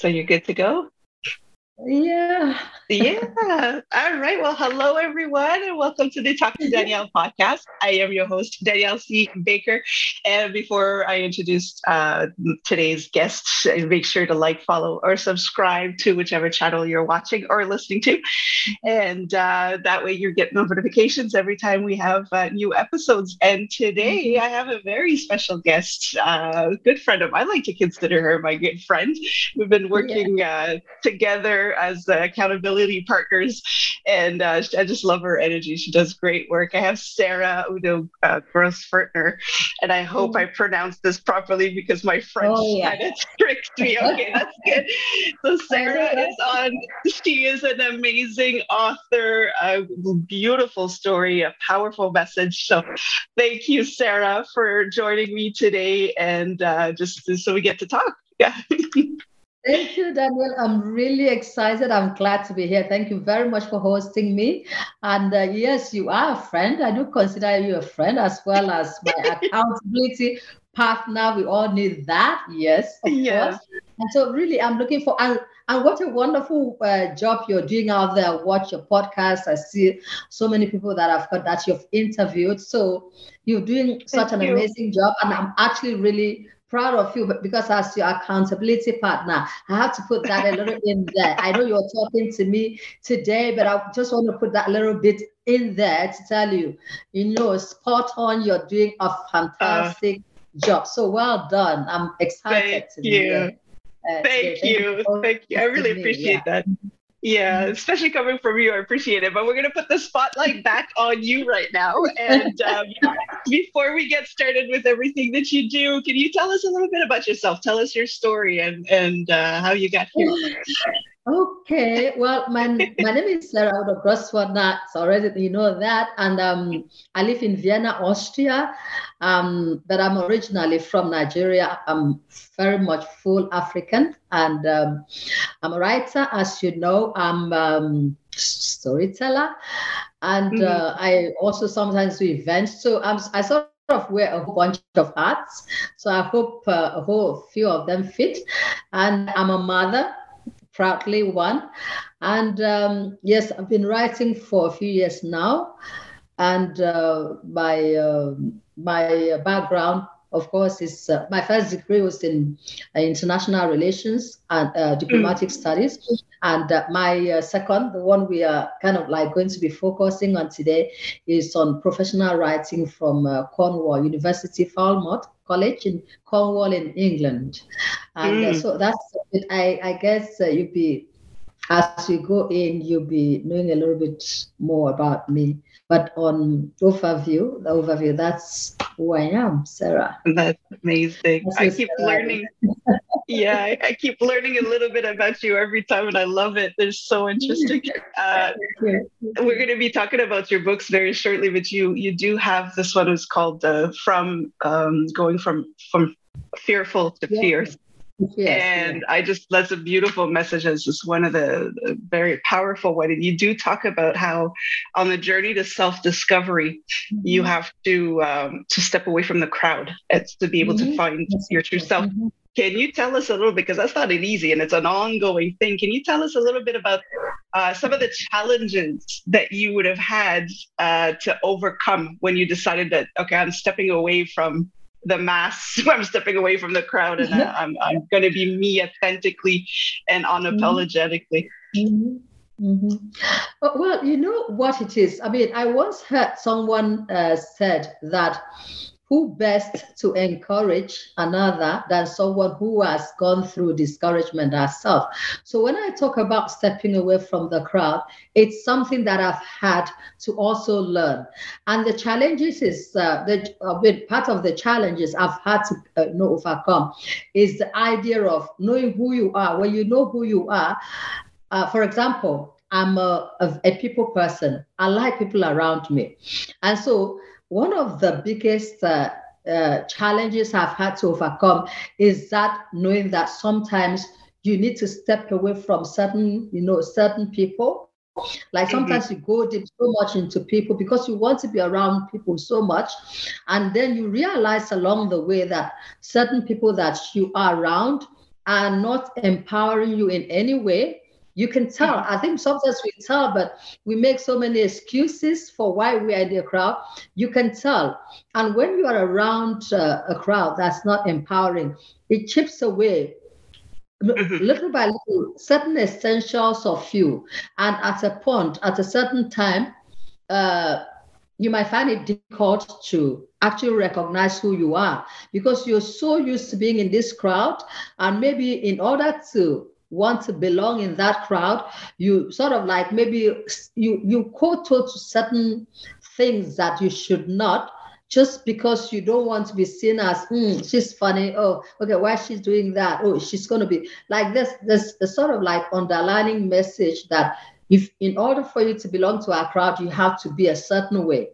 So you're good to go? Yeah. Yeah. All right. Well, hello, everyone, and welcome to the Talk to Danielle podcast. I am your host, Danielle C. Baker. And before I introduce uh, today's guest, make sure to like, follow, or subscribe to whichever channel you're watching or listening to. And uh, that way you get notifications every time we have uh, new episodes. And today I have a very special guest, uh, a good friend of mine. I like to consider her my good friend. We've been working yeah. Uh, together as accountability partners. And uh, I just love her energy. She does great work. I have Sarah Udoh uh, Grossfurthner, and I hope I pronounced this properly because my French oh, yeah. kind of tricked me. Okay, that's good. So Sarah is on. She is an amazing author, a beautiful story, a powerful message. So thank you, Sarah, for joining me today, and uh, just so we get to talk. Yeah. Thank you, Daniel. I'm really excited. I'm glad to be here. Thank you very much for hosting me. And uh, yes, you are a friend. I do consider you a friend as well as my accountability partner. We all need that. Yes, of yeah. course. And so, really, I'm looking for. And, and what a wonderful uh, job you're doing out there. Watch your podcast. I see so many people that I've got that you've interviewed. So you're doing such Thank an you. amazing job, and I'm actually really proud of you because as your accountability partner, I have to put that a little in there. I know you're talking to me today, but I just want to put that little bit in there to tell you, you know, spot on. You're doing a fantastic uh, job. So well done. I'm excited. Thank you. Uh, thank, you. Thank you. I really appreciate yeah. that. Yeah, mm-hmm. especially coming from you, I appreciate it. But we're going to put the spotlight back on you right now. And um, before we get started with everything that you do, can you tell us a little bit about yourself? Tell us your story and and uh, how you got here. Okay, well, my my name is Sarah Udoh Grossfurthner. So already you know that, and um, I live in Vienna, Austria. Um, but I'm originally from Nigeria. I'm very much full African, and um, I'm a writer, as you know. I'm um, storyteller, and mm-hmm. uh, I also sometimes do events. So I'm I sort of wear a whole bunch of hats. So I hope uh, a whole few of them fit. And I'm a mother proudly one. And um, yes, I've been writing for a few years now. And uh, my, uh, my background, of course, is uh, my first degree was in uh, international relations and uh, diplomatic studies. And uh, my second, the one we are kind of like going to be focusing on today, is on professional writing from Cornwall University, Falmouth College in Cornwall in England. And uh, mm. so that's it. I, I guess uh, you'll be, as we go in, you'll be knowing a little bit more about me. But on overview, the overview, that's who I am, Sarah. That's amazing. That's I keep Sarah. learning. yeah, I, I, keep learning a little bit about you every time, and I love it. They're so interesting. Uh, we're going to be talking about your books very shortly, but you you do have this one is called uh, "From um, Going from from Fearful to yeah. Fierce." Yes, and yes. I just that's a beautiful message. It's just one of the, the, very powerful one. And you do talk about how on the journey to self-discovery, mm-hmm. you have to um, to step away from the crowd. It's to be able mm-hmm. to find yes, your true self. Mm-hmm. Can you tell us a little bit because that's not an easy and it's an ongoing thing. Can you tell us a little bit about uh, some of the challenges that you would have had uh, to overcome when you decided that okay, I'm stepping away from the mass. I'm stepping away from the crowd and I, I'm, I'm going to be me authentically and unapologetically. Mm-hmm. Mm-hmm. Well, you know what it is. I mean, I once heard someone uh, said that who best to encourage another than someone who has gone through discouragement herself? So when I talk about stepping away from the crowd, it's something that I've had to also learn. And the challenges is uh, the uh, part of the challenges I've had to uh, know overcome is the idea of knowing who you are. When you know who you are, uh, for example, I'm a, a, a people person. I like people around me, and so one of the biggest uh, uh, challenges I've had to overcome is that knowing that sometimes you need to step away from certain, you know, certain people. Like mm-hmm. sometimes mm-hmm. you go deep so much into people because you want to be around people so much. And then you realize along the way that certain people that you are around are not empowering you in any way, you can tell. Mm-hmm. I think sometimes we tell, but we make so many excuses for why we are in the crowd. You can tell. And when you are around uh, a crowd that's not empowering, it chips away mm-hmm. little by little certain essentials of you. And at a point, at a certain time, uh, you might find it difficult to actually recognize who you are because you're so used to being in this crowd and maybe in order to want to belong in that crowd you sort of like maybe you you quote to certain things that you should not just because you don't want to be seen as mm, she's funny oh okay why she's doing that oh she's going to be like this this a sort of like underlining message that if in order for you to belong to our crowd, you have to be a certain way.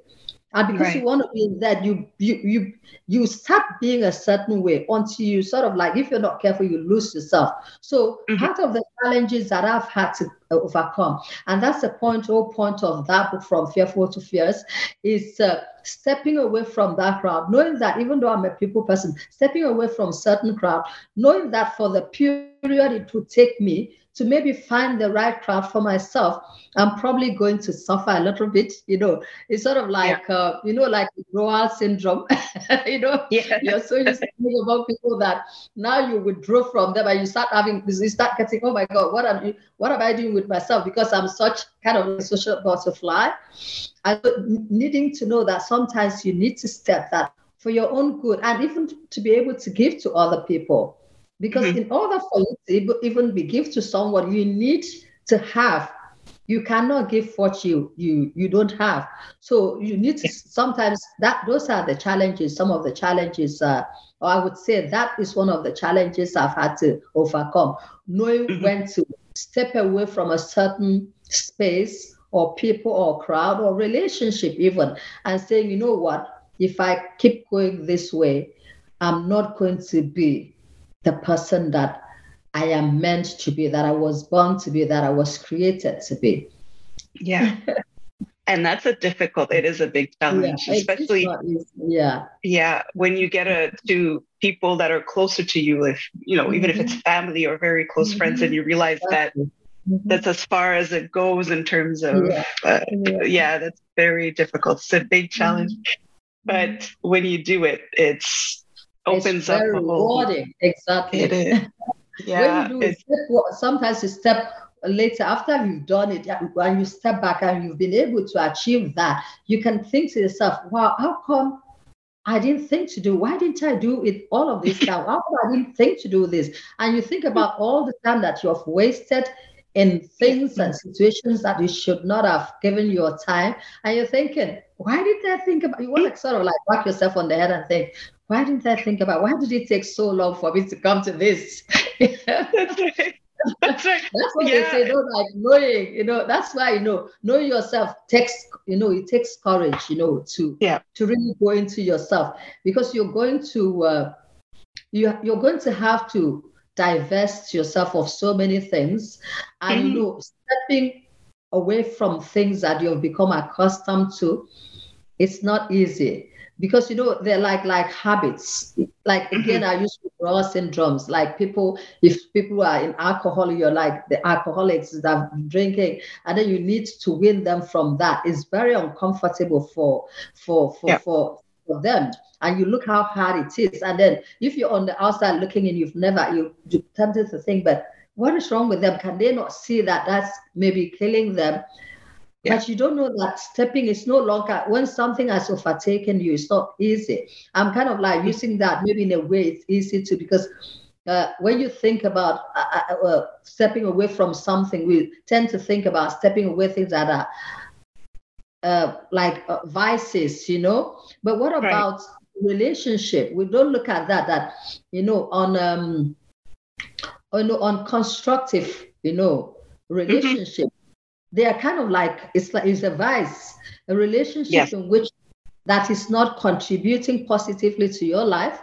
And because right. you want to be in that, you you you you start being a certain way until you sort of like, if you're not careful, you lose yourself. So mm-hmm. part of the challenges that I've had to overcome, and that's the point, whole point of that book from fearful to fierce, is uh, stepping away from that crowd, knowing that even though I'm a people person, stepping away from certain crowd, knowing that for the period it would take me to maybe find the right crowd for myself, I'm probably going to suffer a little bit. You know, it's sort of like, yeah. uh, you know, like withdrawal syndrome. you know, yeah. you're so used to thinking about people that now you withdraw from them and you start having, you start getting, oh my God, what am you, what am I doing with myself? Because I'm such kind of a social butterfly. And needing to know that sometimes you need to step that for your own good and even to be able to give to other people because mm-hmm. in order for you to even be give to someone, you need to have. You cannot give what you you you don't have. So you need to sometimes that those are the challenges. Some of the challenges, uh, or I would say that is one of the challenges I've had to overcome. Knowing mm-hmm. when to step away from a certain space or people or crowd or relationship even, and saying, you know what, if I keep going this way, I'm not going to be the person that I am meant to be, that I was born to be, that I was created to be. Yeah. and that's a difficult it is a big challenge yeah, especially yeah yeah when you get a to people that are closer to you if you know mm-hmm. even if it's mm-hmm. family or very close mm-hmm. friends and you realize exactly. that mm-hmm. that's as far as it goes in terms of yeah, uh, yeah. yeah that's very difficult it's a big challenge mm-hmm. but when you do it it's opens up rewarding. Exactly. It is. Yeah. when you do step, sometimes you step later after you've done it when you step back and you've been able to achieve that, you can think to yourself, wow, how come I didn't think to do. Why didn't I do it all of this time? How come I didn't think to do this? And you think about all the time that you have wasted in things and situations that you should not have given your time. And you're thinking, why did I think about you want to sort of like whack yourself on the head and think, why didn't I think about why did it take so long for me to come to this? that's right. That's right. That's what yeah. they say, don't like knowing, you know, that's why you know, know yourself takes, you know, it takes courage, you know, to yeah to really go into yourself because you're going to uh you you're going to have to divest yourself of so many things and mm-hmm. you know stepping away from things that you've become accustomed to it's not easy because you know they're like like habits. Like mm-hmm. again i use withdrawal syndromes. Like people if people are in alcohol you're like the alcoholics that are drinking and then you need to win them from that. It's very uncomfortable for for for yeah. for for them. And you look how hard it is. And then if you're on the outside looking and you've never you you tempted to think but what is wrong with them? Can they not see that that's maybe killing them yeah. But you don't know that stepping is no longer when something has overtaken you, it's not easy. I'm kind of like using that maybe in a way it's easy to because uh, when you think about uh, uh, uh, stepping away from something, we tend to think about stepping away things that are uh, like uh, vices, you know. But what about right. relationship? We don't look at that. That you know on um, on on constructive, you know, mm-hmm. relationship. Mm-hmm they are kind of like it's like it's a vice, a relationship yes. in which that is not contributing positively to your life,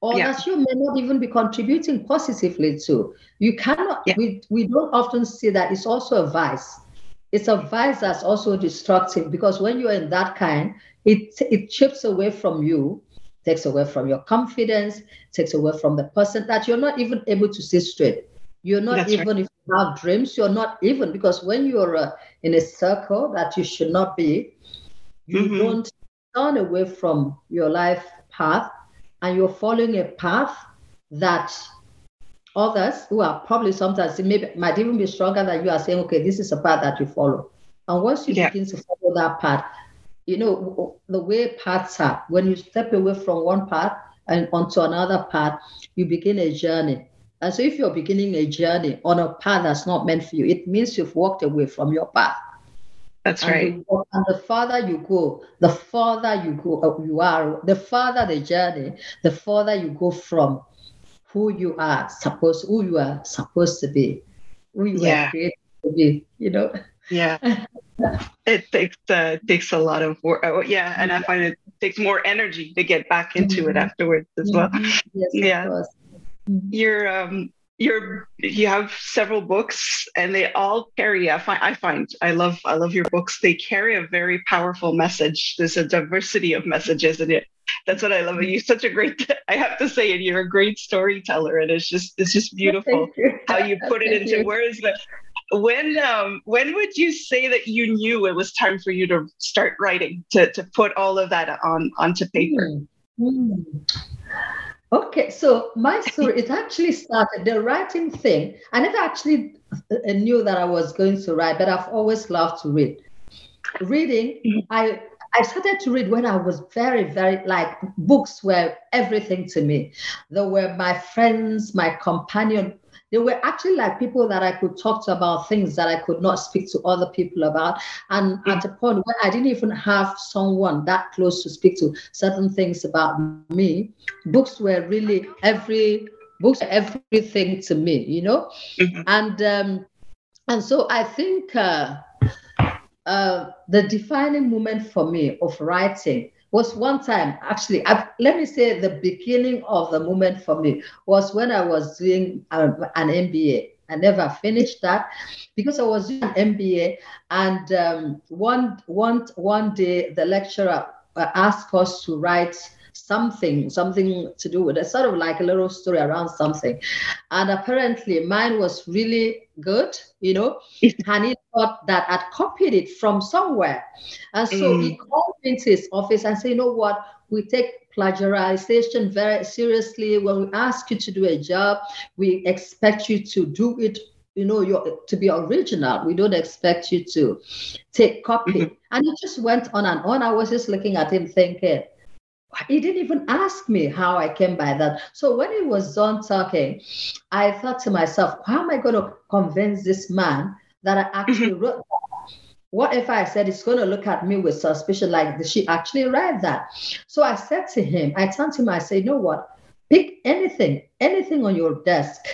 or yeah. that you may not even be contributing positively to. You cannot. Yeah. We we don't often see that it's also a vice. It's a vice that's also destructive because when you're in that kind, it it chips away from you takes away from your confidence, takes away from the person that you're not even able to see straight. You're not That's even, right. if you have dreams, you're not even, because when you're uh, in a circle that you should not be, you mm-hmm. don't turn away from your life path and you're following a path that others who are probably sometimes maybe might even be stronger than you are saying, okay, this is a path that you follow. And once you yeah. begin to follow that path, you know, the way paths are, when you step away from one path and onto another path, you begin a journey. And so if you're beginning a journey on a path that's not meant for you, it means you've walked away from your path. That's and right. You, and the farther you go, the farther you go, uh, you are, the farther the journey, the farther you go from who you are supposed, who you are supposed to be, who you yeah. are created to be, you know? Yeah. it takes uh, takes a lot of work. Oh, yeah, and I find it takes more energy to get back into mm-hmm. it afterwards as well. Mm-hmm. Yes, yeah. Mm-hmm. You're um you're you have several books and they all carry I find I find I love I love your books. They carry a very powerful message. There's a diversity of messages in it. That's what I love. You're such a great I have to say it, you're a great storyteller and it's just it's just beautiful you. how you put it into words. But when um when would you say that you knew it was time for you to start writing to to put all of that on onto paper mm. Okay so my story it actually started the writing thing i never actually uh, knew that i was going to write but i've always loved to read reading mm-hmm. i I started to read when I was very, very like books were everything to me. They were my friends, my companion they were actually like people that I could talk to about things that I could not speak to other people about. And mm. at a point where I didn't even have someone that close to speak to certain things about me, books were really every books everything to me, you know? Mm-hmm. And um, and so I think uh, uh, the defining moment for me of writing was one time actually I, let me say the beginning of the moment for me was when i was doing a, an mba i never finished that because i was doing an mba and um, one one one day the lecturer asked us to write something, something to do with it, sort of like a little story around something. And apparently mine was really good, you know, and he thought that I'd copied it from somewhere. And so mm. he called me into his office and said, you know what, we take plagiarization very seriously. When we ask you to do a job, we expect you to do it you know you're to be original we don't expect you to take copy mm-hmm. and he just went on and on i was just looking at him thinking he didn't even ask me how I came by that. So when he was done talking, I thought to myself, how am I going to convince this man that I actually mm-hmm. wrote that? What if I said it's going to look at me with suspicion, like, did she actually write that? So I said to him, I turned to him, I said, you know what? Pick anything, anything on your desk,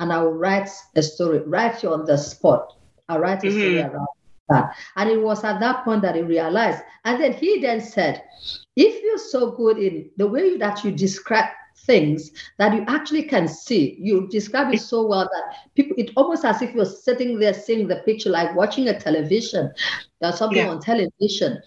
and I will write a story, write you on the spot. I'll write a mm-hmm. story around that. And it was at that point that he realized. And then he then said, if you're so good in the way that you describe things that you actually can see, you describe it so well that people, it almost as if you're sitting there seeing the picture, like watching a television or something yeah. on television.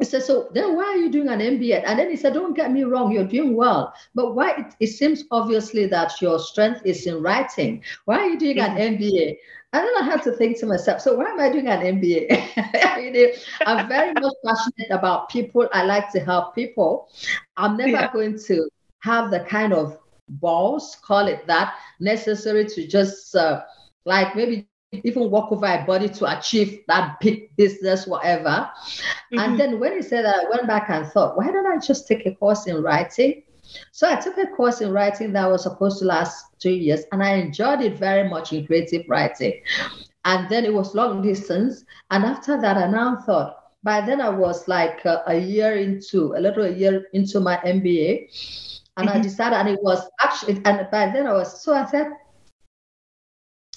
He said, so then why are you doing an MBA? And then he said, don't get me wrong, you're doing well. But why it, it seems obviously that your strength is in writing. Why are you doing mm-hmm. an MBA? And then I had to think to myself, so why am I doing an MBA? I'm very much passionate about people. I like to help people. I'm never yeah. going to have the kind of balls, call it that, necessary to just uh, like maybe even walk over a body to achieve that big business, whatever. Mm-hmm. And then when he said that, I went back and thought, why don't I just take a course in writing? So I took a course in writing that was supposed to last two years, and I enjoyed it very much in creative writing. And then it was long distance. And after that, I now thought, by then I was like a, a year into, a little a year into my MBA. And mm-hmm. I decided, and it was actually, and by then I was, so I said,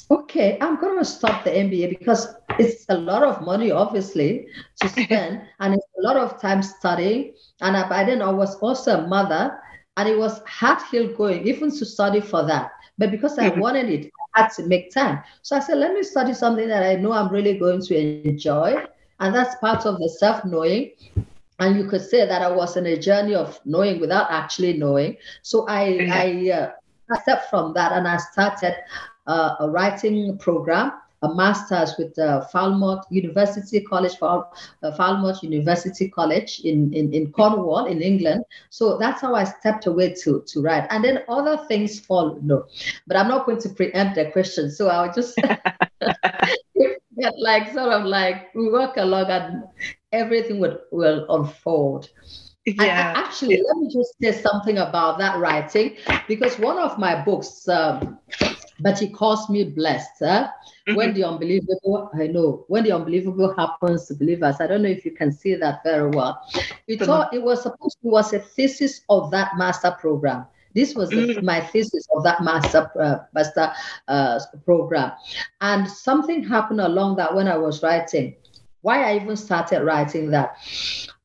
okay, I'm going to stop the MBA because it's a lot of money, obviously, to spend, and it's a lot of time studying. And by then, I was also a mother, and it was hard hill going, even to study for that. But because I mm-hmm. wanted it, I had to make time. So I said, let me study something that I know I'm really going to enjoy. And that's part of the self knowing. And you could say that I was in a journey of knowing without actually knowing. So I, I uh, stepped from that and I started uh, a writing program, a master's with uh, Falmouth University College, Fal- uh, Falmouth University College in, in, in Cornwall in England. So that's how I stepped away to, to write. And then other things follow. No, but I'm not going to preempt the question. So I'll just get like sort of like we work along and everything would will unfold. Yeah. I, actually, let me just say something about that writing because one of my books, um, but it calls me blessed. Huh? Mm-hmm. When the unbelievable, I know, when the unbelievable happens to believers. I don't know if you can see that very well. It, all, it was supposed to was a thesis of that master program. This was mm-hmm. my thesis of that master uh, master uh, program, and something happened along that when I was writing why I even started writing that.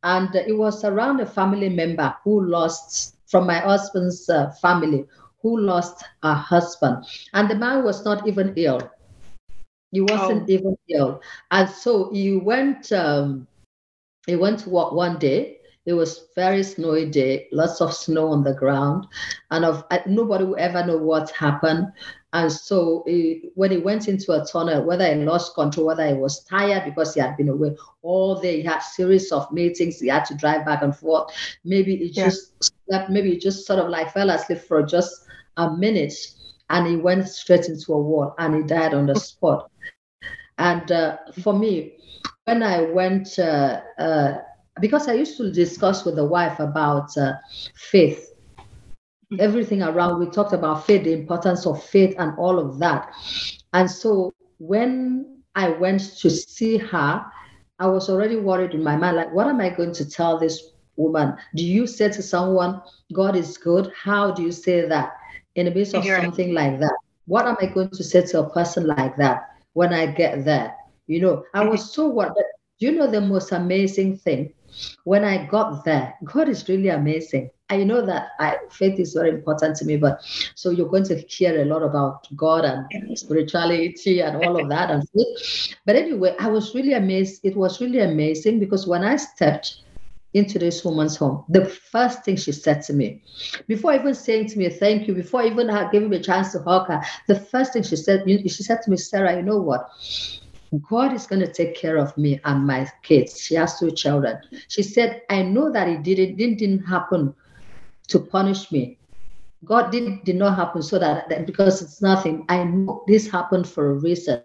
And it was around a family member who lost, from my husband's uh, family, who lost a husband. And the man was not even ill. He wasn't oh. even ill. And so he went, um, he went to work one day. It was very snowy day, lots of snow on the ground, and of nobody will ever know what happened. And so he, when he went into a tunnel, whether he lost control, whether he was tired because he had been away all day, he had series of meetings, he had to drive back and forth. Maybe he yeah. just slept, maybe he just sort of like fell asleep for just a minute and he went straight into a wall and he died on the spot. And uh, for me, when I went, uh, uh, because I used to discuss with the wife about uh, faith everything around. We talked about faith, the importance of faith, and all of that. And so when I went to see her, I was already worried in my mind like, what am I going to tell this woman? Do you say to someone, God is good? How do you say that in the midst of something like that? What am I going to say to a person like that when I get there? You know, I was so worried. Do you know the most amazing thing? When I got there, God is really amazing. I know that I, faith is very important to me, but so you're going to hear a lot about God and spirituality and all of that and faith. But anyway, I was really amazed. It was really amazing because when I stepped into this woman's home, the first thing she said to me, before even saying to me thank you, before even giving me a chance to hug her, the first thing she said, she said to me, Sarah, you know what? God is going to take care of me and my kids. She has two children. She said, I know that it didn't, didn't, didn't happen to punish me. God did, did not happen so that, that because it's nothing. I know this happened for a reason.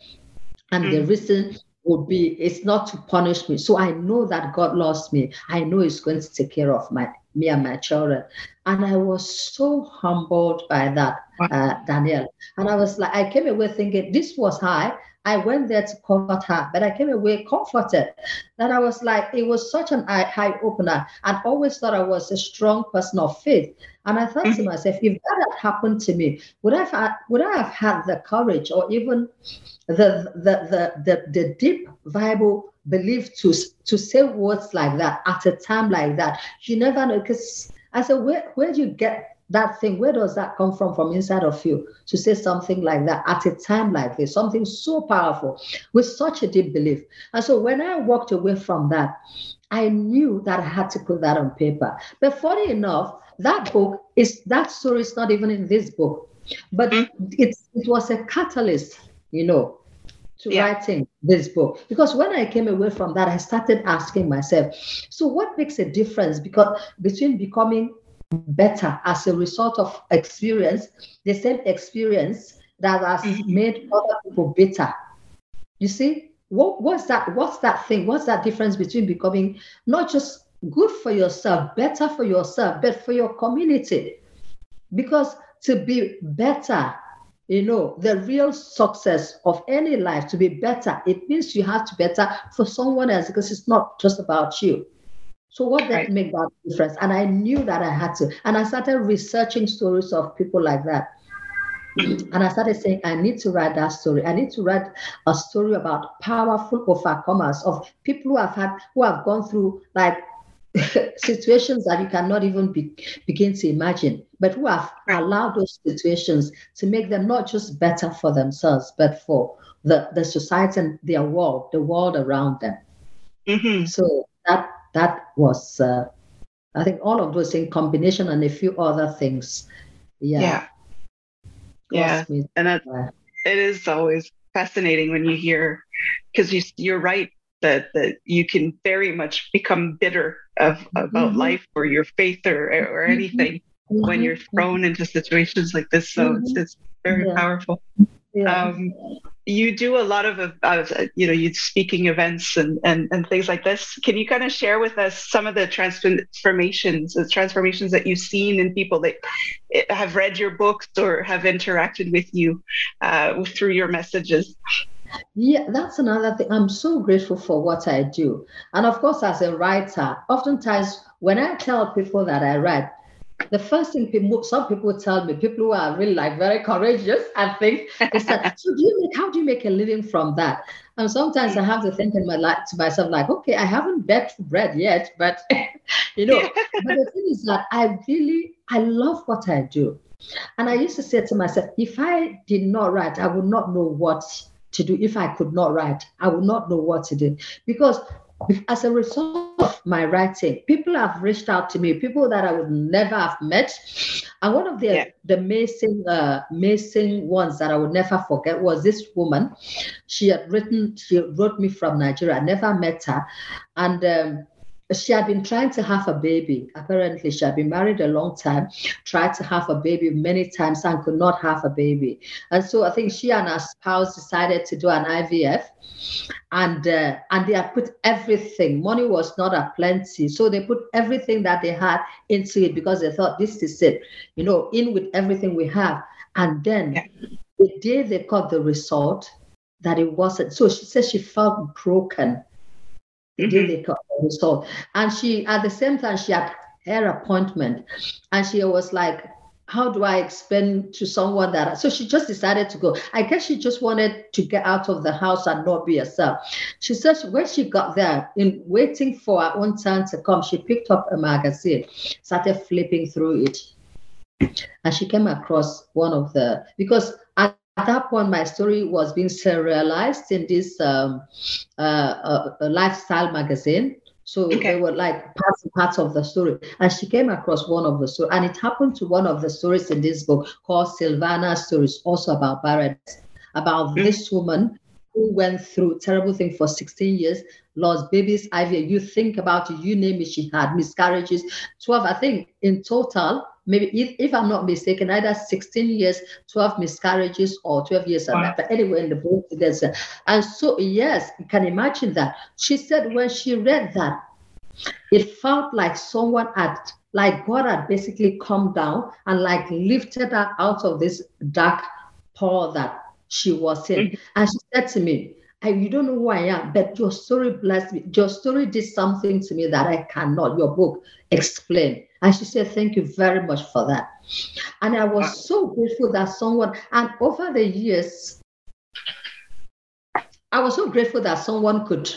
And mm. the reason would be it's not to punish me. So I know that God loves me. I know He's going to take care of my me and my children. And I was so humbled by that, uh, Daniel. And I was like, I came away thinking this was high. I went there to comfort her, but I came away comforted. That I was like, it was such an eye opener. I always thought I was a strong person of faith. And I thought mm-hmm. to myself, if that had happened to me, would I have would I have had the courage or even the the the the, the deep Bible belief to to say words like that at a time like that? You never know. Because I said, where where do you get that thing, where does that come from from inside of you to say something like that at a time like this, something so powerful with such a deep belief? And so when I walked away from that, I knew that I had to put that on paper. But funny enough, that book is that story is not even in this book, but mm-hmm. it's it was a catalyst, you know, to yeah. writing this book. Because when I came away from that, I started asking myself, so what makes a difference because between becoming better as a result of experience, the same experience that has mm-hmm. made other people better. You see, what, what's that? What's that thing? What's that difference between becoming not just good for yourself, better for yourself, but for your community? Because to be better, you know, the real success of any life to be better, it means you have to better for someone else because it's not just about you. So what did right. make that difference? And I knew that I had to. And I started researching stories of people like that. and I started saying, I need to write that story. I need to write a story about powerful overcomers of people who have had who have gone through like situations that you cannot even be, begin to imagine, but who have allowed those situations to make them not just better for themselves, but for the, the society and their world, the world around them. Mm-hmm. So that that was uh, I think all of those in combination and a few other things. Yeah. Yeah. yeah. And that it is always fascinating when you hear because you you're right that that you can very much become bitter of about mm-hmm. life or your faith or or mm-hmm. anything mm-hmm. when you're thrown into situations like this. So mm-hmm. it's, it's very yeah. powerful. Yeah. Um, you do a lot of, of you know you speaking events and, and and things like this can you kind of share with us some of the transformations the transformations that you've seen in people that eh, have read your books or have interacted with you uh, through your messages yeah, that's another thing. I'm so grateful for what I do. And of course, as a writer, oftentimes when I tell people that I write, the first thing people, some people tell me, people who are really like very courageous and think, is that, so do you make, how do you make a living from that? And sometimes I have to think in my life to myself, like, okay, I haven't baked bread yet, but you know, but the thing is that I really, I love what I do. And I used to say to myself, if I did not write, I would not know what to do. If I could not write, I would not know what to do. Because as a result of my writing, people have reached out to me, people that I would never have met. And one of the, yeah. the amazing, uh, amazing ones that I would never forget was this woman. She had written, she wrote me from Nigeria. I never met her. And um, she had been trying to have a baby. Apparently, she had been married a long time, tried to have a baby many times and could not have a baby. And so I think she and her spouse decided to do an IVF. And uh, and they had put everything. Money was not a plenty, so they put everything that they had into it because they thought this is it, you know, in with everything we have. And then yeah. the day they got the result, that it wasn't. So she said she felt broken The mm-hmm. Result. And she, at the same time, she had her appointment, and she was like, how do I explain to someone that? So she just decided to go. I guess she just wanted to get out of the house and not be herself. She says when she got there, in waiting for her own turn to come, she picked up a magazine, started flipping through it, and she came across one of the because at at that point, my story was being serialized in this um, uh, uh, lifestyle magazine. So okay. they were like parts parts of the story. And she came across one of the stories, and it happened to one of the stories in this book called Sylvana Stories, also about Barrett, about mm-hmm. this woman who went through terrible thing for 16 years, lost babies, IVF. You think about it, you name it, she had miscarriages, 12, I think in total, maybe if, if I'm not mistaken, either 16 years, 12 miscarriages, or 12 years. Wow. But anyway, in the book, there's a, and so yes, you can imagine that. She said when she read that, it felt like someone had, like God had basically come down and like lifted her out of this dark hole that she was in. Mm-hmm. And she said to me, I, you don't know who I am, but your story blessed me. Your story did something to me that I cannot, your book, explain. And she said, Thank you very much for that. And I was so grateful that someone, and over the years, I was so grateful that someone could,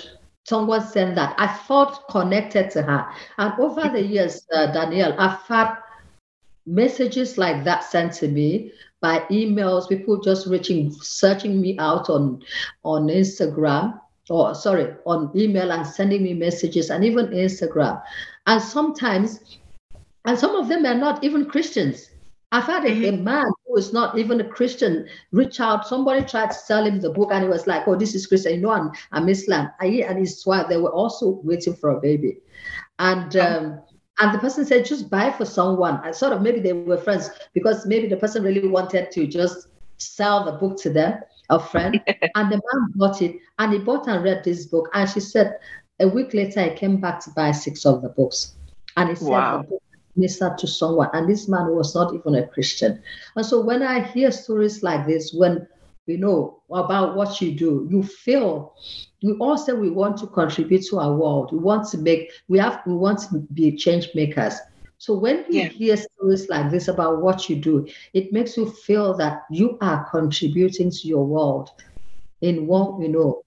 someone send that. I felt connected to her. And over the years, uh, Danielle, I've had messages like that sent to me by emails, people just reaching, searching me out on, on Instagram or sorry, on email and sending me messages and even Instagram. And sometimes and some of them are not even Christians. I've had a, mm-hmm. a, man who is not even a Christian reach out. Somebody tried to sell him the book, and he was like, "Oh, this is Christian. You know, I'm, I'm Islam." And his wife, they were also waiting for a baby, and oh. um, and the person said, "Just buy for someone." And sort of maybe they were friends because maybe the person really wanted to just sell the book to them, a friend. and the man bought it, and he bought and read this book. And she said, a week later, I came back to buy six of the books, and he said wow. the book minister to someone, and this man was not even a Christian. And so when I hear stories like this, when you know about what you do, you feel we all say we want to contribute to our world. We want to make we have we want to be change makers. So when you yeah. hear stories like this about what you do, it makes you feel that you are contributing to your world in one, you know,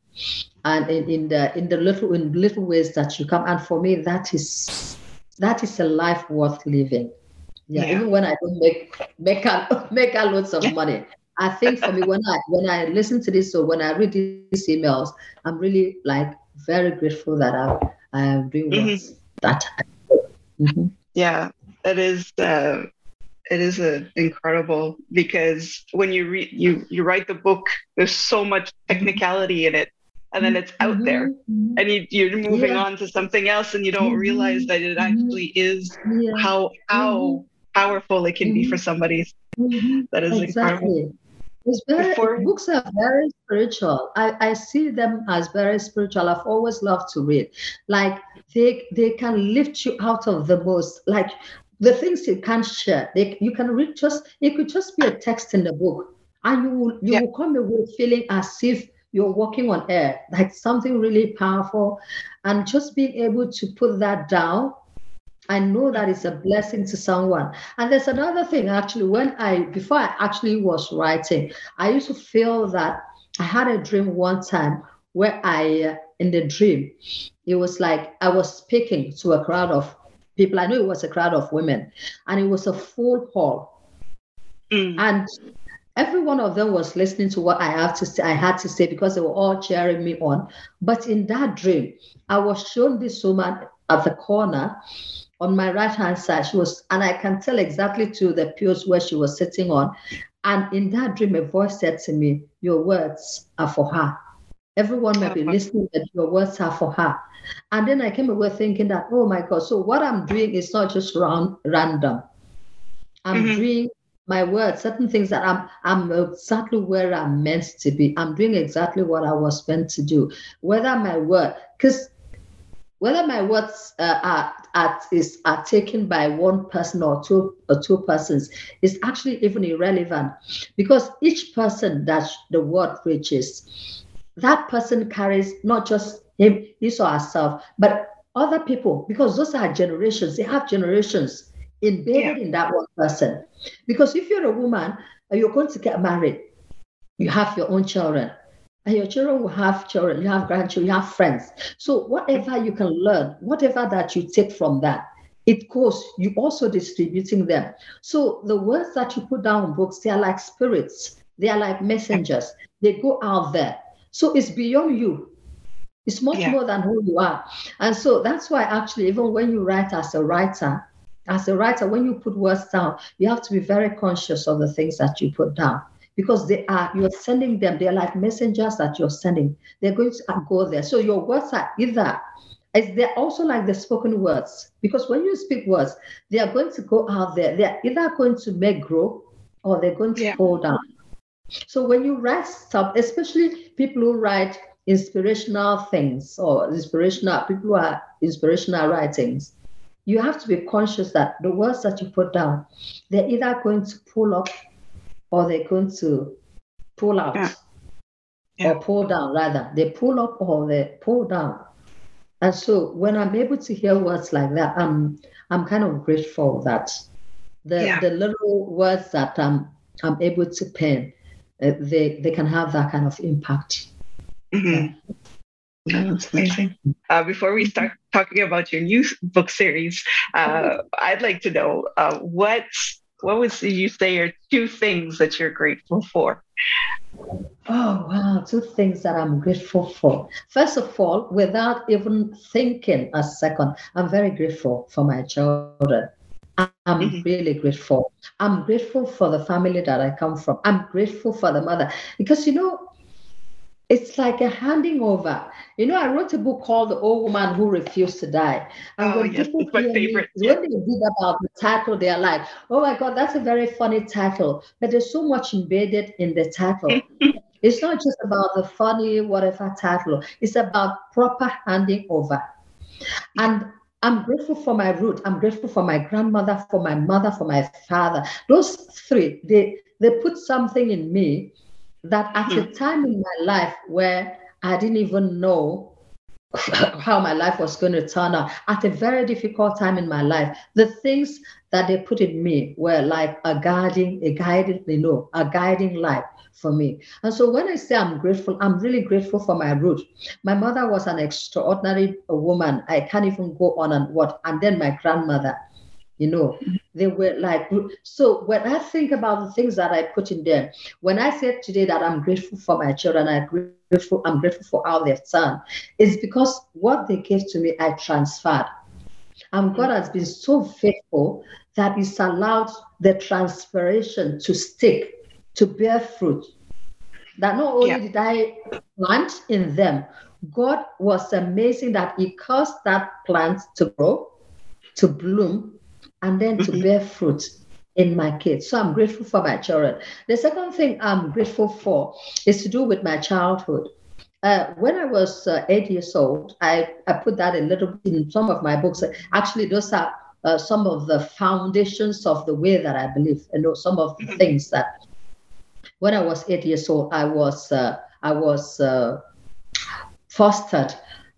and in, in the in the little in little ways that you come. And for me, that is that is a life worth living. Yeah, yeah. even when I don't make make a, make a loads of money. I think for me when I when I listen to this or when I read these emails, I'm really like very grateful that I've I am doing mm-hmm. that. Mm-hmm. Yeah, it is. Uh, it is a, incredible because when you read you you write the book, there's so much technicality in it, and then it's out mm-hmm. there, and you, you're moving yeah. on to something else, and you don't realize that it actually is yeah. how how powerful it can be for somebody. That is exactly. incredible. It's very, Before, books are very spiritual. I, I see them as very spiritual. I've always loved to read. Like they they can lift you out of the most like the things you can't share. They, you can read just it could just be a text in the book, and you will you yeah. will come away feeling as if you're walking on air, like something really powerful, and just being able to put that down I know that is a blessing to someone. And there's another thing actually, when I, before I actually was writing, I used to feel that I had a dream one time where I, uh, in the dream, it was like I was speaking to a crowd of people. I knew it was a crowd of women, and it was a full hall. Mm. And every one of them was listening to what I have to say, I had to say because they were all cheering me on. But in that dream, I was shown this woman at the corner on my right hand side. She was, and I can tell exactly to the pews where she was sitting on. And in that dream, a voice said to me, Your words are for her. Everyone may be listening, but your words are for her. And then I came away thinking that, oh my God, so what I'm doing is not just round, random. I'm mm-hmm. doing my words, certain things that I'm I'm exactly where I'm meant to be. I'm doing exactly what I was meant to do. Whether my word, because whether my words uh, are, are, is, are taken by one person or two or two persons is actually even irrelevant because each person that the word reaches, that person carries not just him, his or herself, but other people because those are generations. They have generations embedded yeah. in that one person. Because if you're a woman and you're going to get married, you have your own children and your children will have children, you have grandchildren, you have friends. So whatever you can learn, whatever that you take from that, it goes, you also distributing them. So the words that you put down in books, they are like spirits, they are like messengers. They go out there. So it's beyond you. It's much yeah. more than who you are. And so that's why actually, even when you write as a writer, as a writer, when you put words down, you have to be very conscious of the things that you put down because they are you're sending them they're like messengers that you're sending. They're going to go there. So your words are either is they're also like the spoken words. Because when you speak words they are going to go out there. They're either going to make grow or they're going to yeah. fall down. So when you write stuff especially people who write inspirational things or inspirational people who are inspirational writings you have to be conscious that the words that you put down they're either going to pull up or they're going to pull out yeah. Yeah. or pull down rather. They pull up or they pull down. And so when I'm able to hear words like that, I'm I'm kind of grateful that the yeah. the little words that I'm I'm able to pen, uh, they they can have that kind of impact. Mm-hmm. Yeah. That's amazing. Uh, before we start talking about your new book series, uh, I'd like to know uh, what what would you say are two things that you're grateful for? Oh, wow. Two things that I'm grateful for. First of all, without even thinking a second, I'm very grateful for my children. I'm mm-hmm. really grateful. I'm grateful for the family that I come from. I'm grateful for the mother because, you know, it's like a handing over. You know, I wrote a book called The Old Woman Who Refused to Die. And oh, when yes, people my favorite. Me, when they read about the title, they're like, oh my God, that's a very funny title. But there's so much embedded in the title. it's not just about the funny, whatever title, it's about proper handing over. And I'm grateful for my root. I'm grateful for my grandmother, for my mother, for my father. Those three, they they put something in me that at mm. a hmm. time in my life where I didn't even know how my life was going to turn out at a very difficult time in my life the things that they put in me were like a guiding a guiding you know a guiding light for me and so when i say i'm grateful i'm really grateful for my root my mother was an extraordinary woman i can't even go on and what and then my grandmother You know, mm-hmm. they were like, so when I think about the things that I put in there, when I said today that I'm grateful for my children, I'm grateful, I'm grateful for how they've done, it's because what they gave to me, I transferred. And God has been so faithful that He's allowed the transpiration to stick, to bear fruit. That not only yeah. did I plant in them, God was amazing that He caused that plant to grow, to bloom, and then to mm-hmm. bear fruit in my kids. So I'm grateful for my children. The second thing I'm grateful for is to do with my childhood. Uh, when I was uh, eight years old, I, I put that a little bit in some of my books. Actually, those are uh, some of the foundations of the way that I believe, and some of the mm-hmm. things that. When I was eight years old, I was uh, I was uh, fostered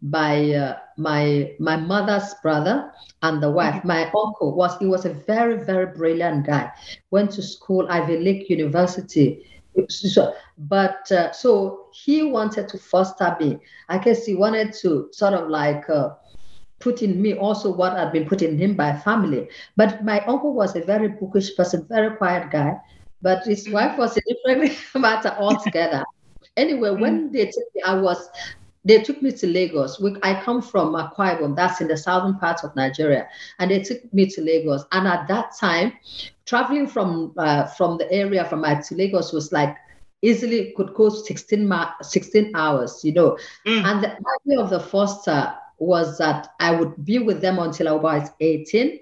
by uh, my my mother's brother and the wife. Mm-hmm. My uncle was he was a very very brilliant guy. Went to school Ivy League University. So, but uh, so he wanted to foster me. I guess he wanted to sort of like uh, put in me also what had been put in him by family. But my uncle was a very bookish person, very quiet guy. But his mm-hmm. wife was a different matter altogether. anyway, when mm. they took me, I was they took me to Lagos. We, I come from Akwa Ibom, that's in the southern part of Nigeria, and they took me to Lagos. And at that time, traveling from uh, from the area from my to Lagos was like easily could go 16, ma- 16 hours, you know. Mm. And the idea of the foster was that I would be with them until I was 18.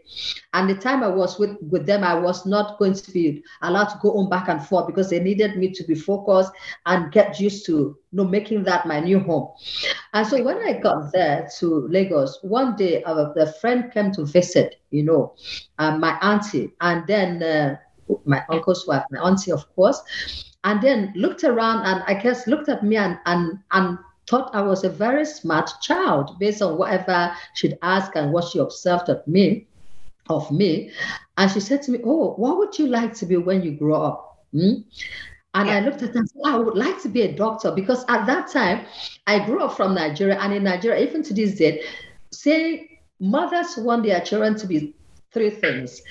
And the time I was with, with them, I was not going to be allowed to go on back and forth because they needed me to be focused and get used to you know, making that my new home. And so when I got there to Lagos, one day uh, a friend came to visit, you know, uh, my auntie, and then uh, my uncle's wife, my auntie, of course, and then looked around and I guess looked at me and and and thought I was a very smart child based on whatever she'd asked and what she observed of me, of me. And she said to me, Oh, what would you like to be when you grow up? Hmm? And yeah. I looked at her and said, I would like to be a doctor because at that time I grew up from Nigeria. And in Nigeria, even to this day, say mothers want their children to be three things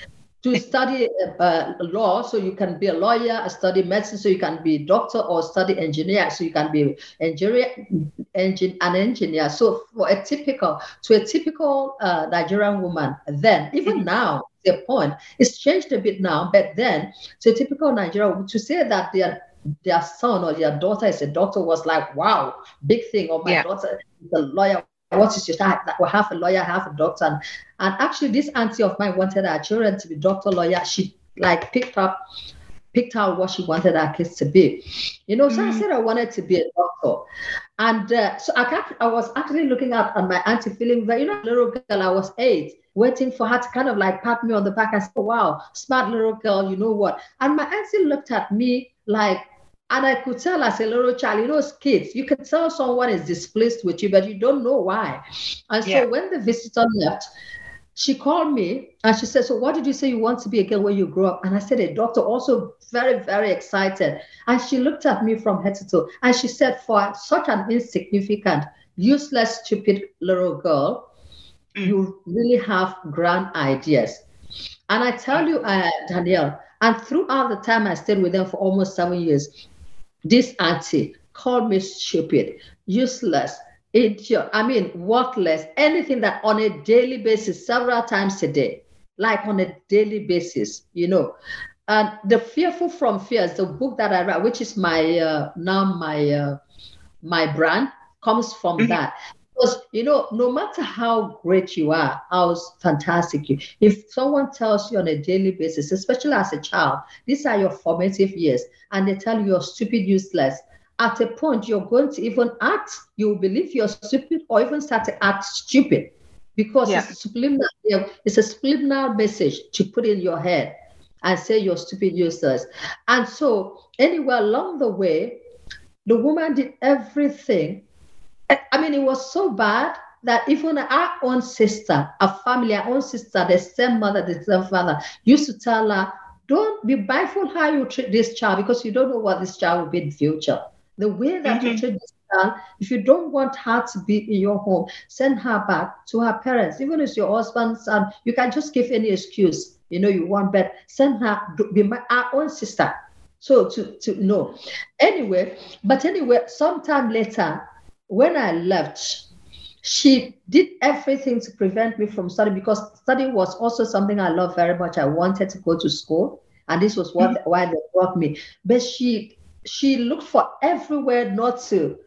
to study uh, law so you can be a lawyer, study medicine so you can be a doctor, or study engineer so you can be engineer, engine, an engineer. So for a typical, to a typical uh, Nigerian woman, then even mm-hmm. now, the point it's changed a bit now, but then to a typical Nigerian to say that their their son or their daughter is a doctor was like wow, big thing. Or my yeah. daughter is a lawyer what is your type? Well, half a lawyer, half a doctor. And, and actually, this auntie of mine wanted her children to be doctor, lawyer. She like picked up, picked out what she wanted her kids to be. You know, so mm. I said I wanted to be a doctor. And uh, so I, I was actually looking at, at my auntie, feeling very, you know, little girl, I was eight, waiting for her to kind of like pat me on the back and say, wow, smart little girl, you know what? And my auntie looked at me like, and I could tell as a little child, you know, as kids, you can tell someone is displeased with you, but you don't know why. And so yeah. when the visitor left, she called me and she said, So what did you say you want to be a girl when you grow up? And I said, A doctor, also very, very excited. And she looked at me from head to toe and she said, For such an insignificant, useless, stupid little girl, mm. you really have grand ideas. And I tell you, uh, Danielle, and throughout the time I stayed with them for almost seven years, this auntie called me stupid, useless, idiot, I mean, worthless, anything that on a daily basis, several times a day, like on a daily basis, you know. And The Fearful from Fears, the book that I write, which is my uh, now my uh, my brand, comes from mm-hmm. that. Because you know, no matter how great you are, how fantastic you, if someone tells you on a daily basis, especially as a child, these are your formative years, and they tell you you're stupid, useless, at a point you're going to even act, you believe you're stupid, or even start to act stupid because yeah. it's a subliminal, it's a subliminal message to put in your head and say you're stupid, useless. And so, anywhere along the way, the woman did everything I mean, it was so bad that even our own sister, our family, our own sister, the same mother, the same father, used to tell her, don't be mindful how you treat this child because you don't know what this child will be in the future. The way that mm-hmm. you treat this child, if you don't want her to be in your home, send her back to her parents. Even if it's your husband's son, you can just give any excuse. You know, you want but send her be my our own sister. So to to know. Anyway, but anyway, sometime later, when I left, she did everything to prevent me from studying because studying was also something I love very much. I wanted to go to school, and this was what mm-hmm. why they brought me. But she she looked for everywhere not to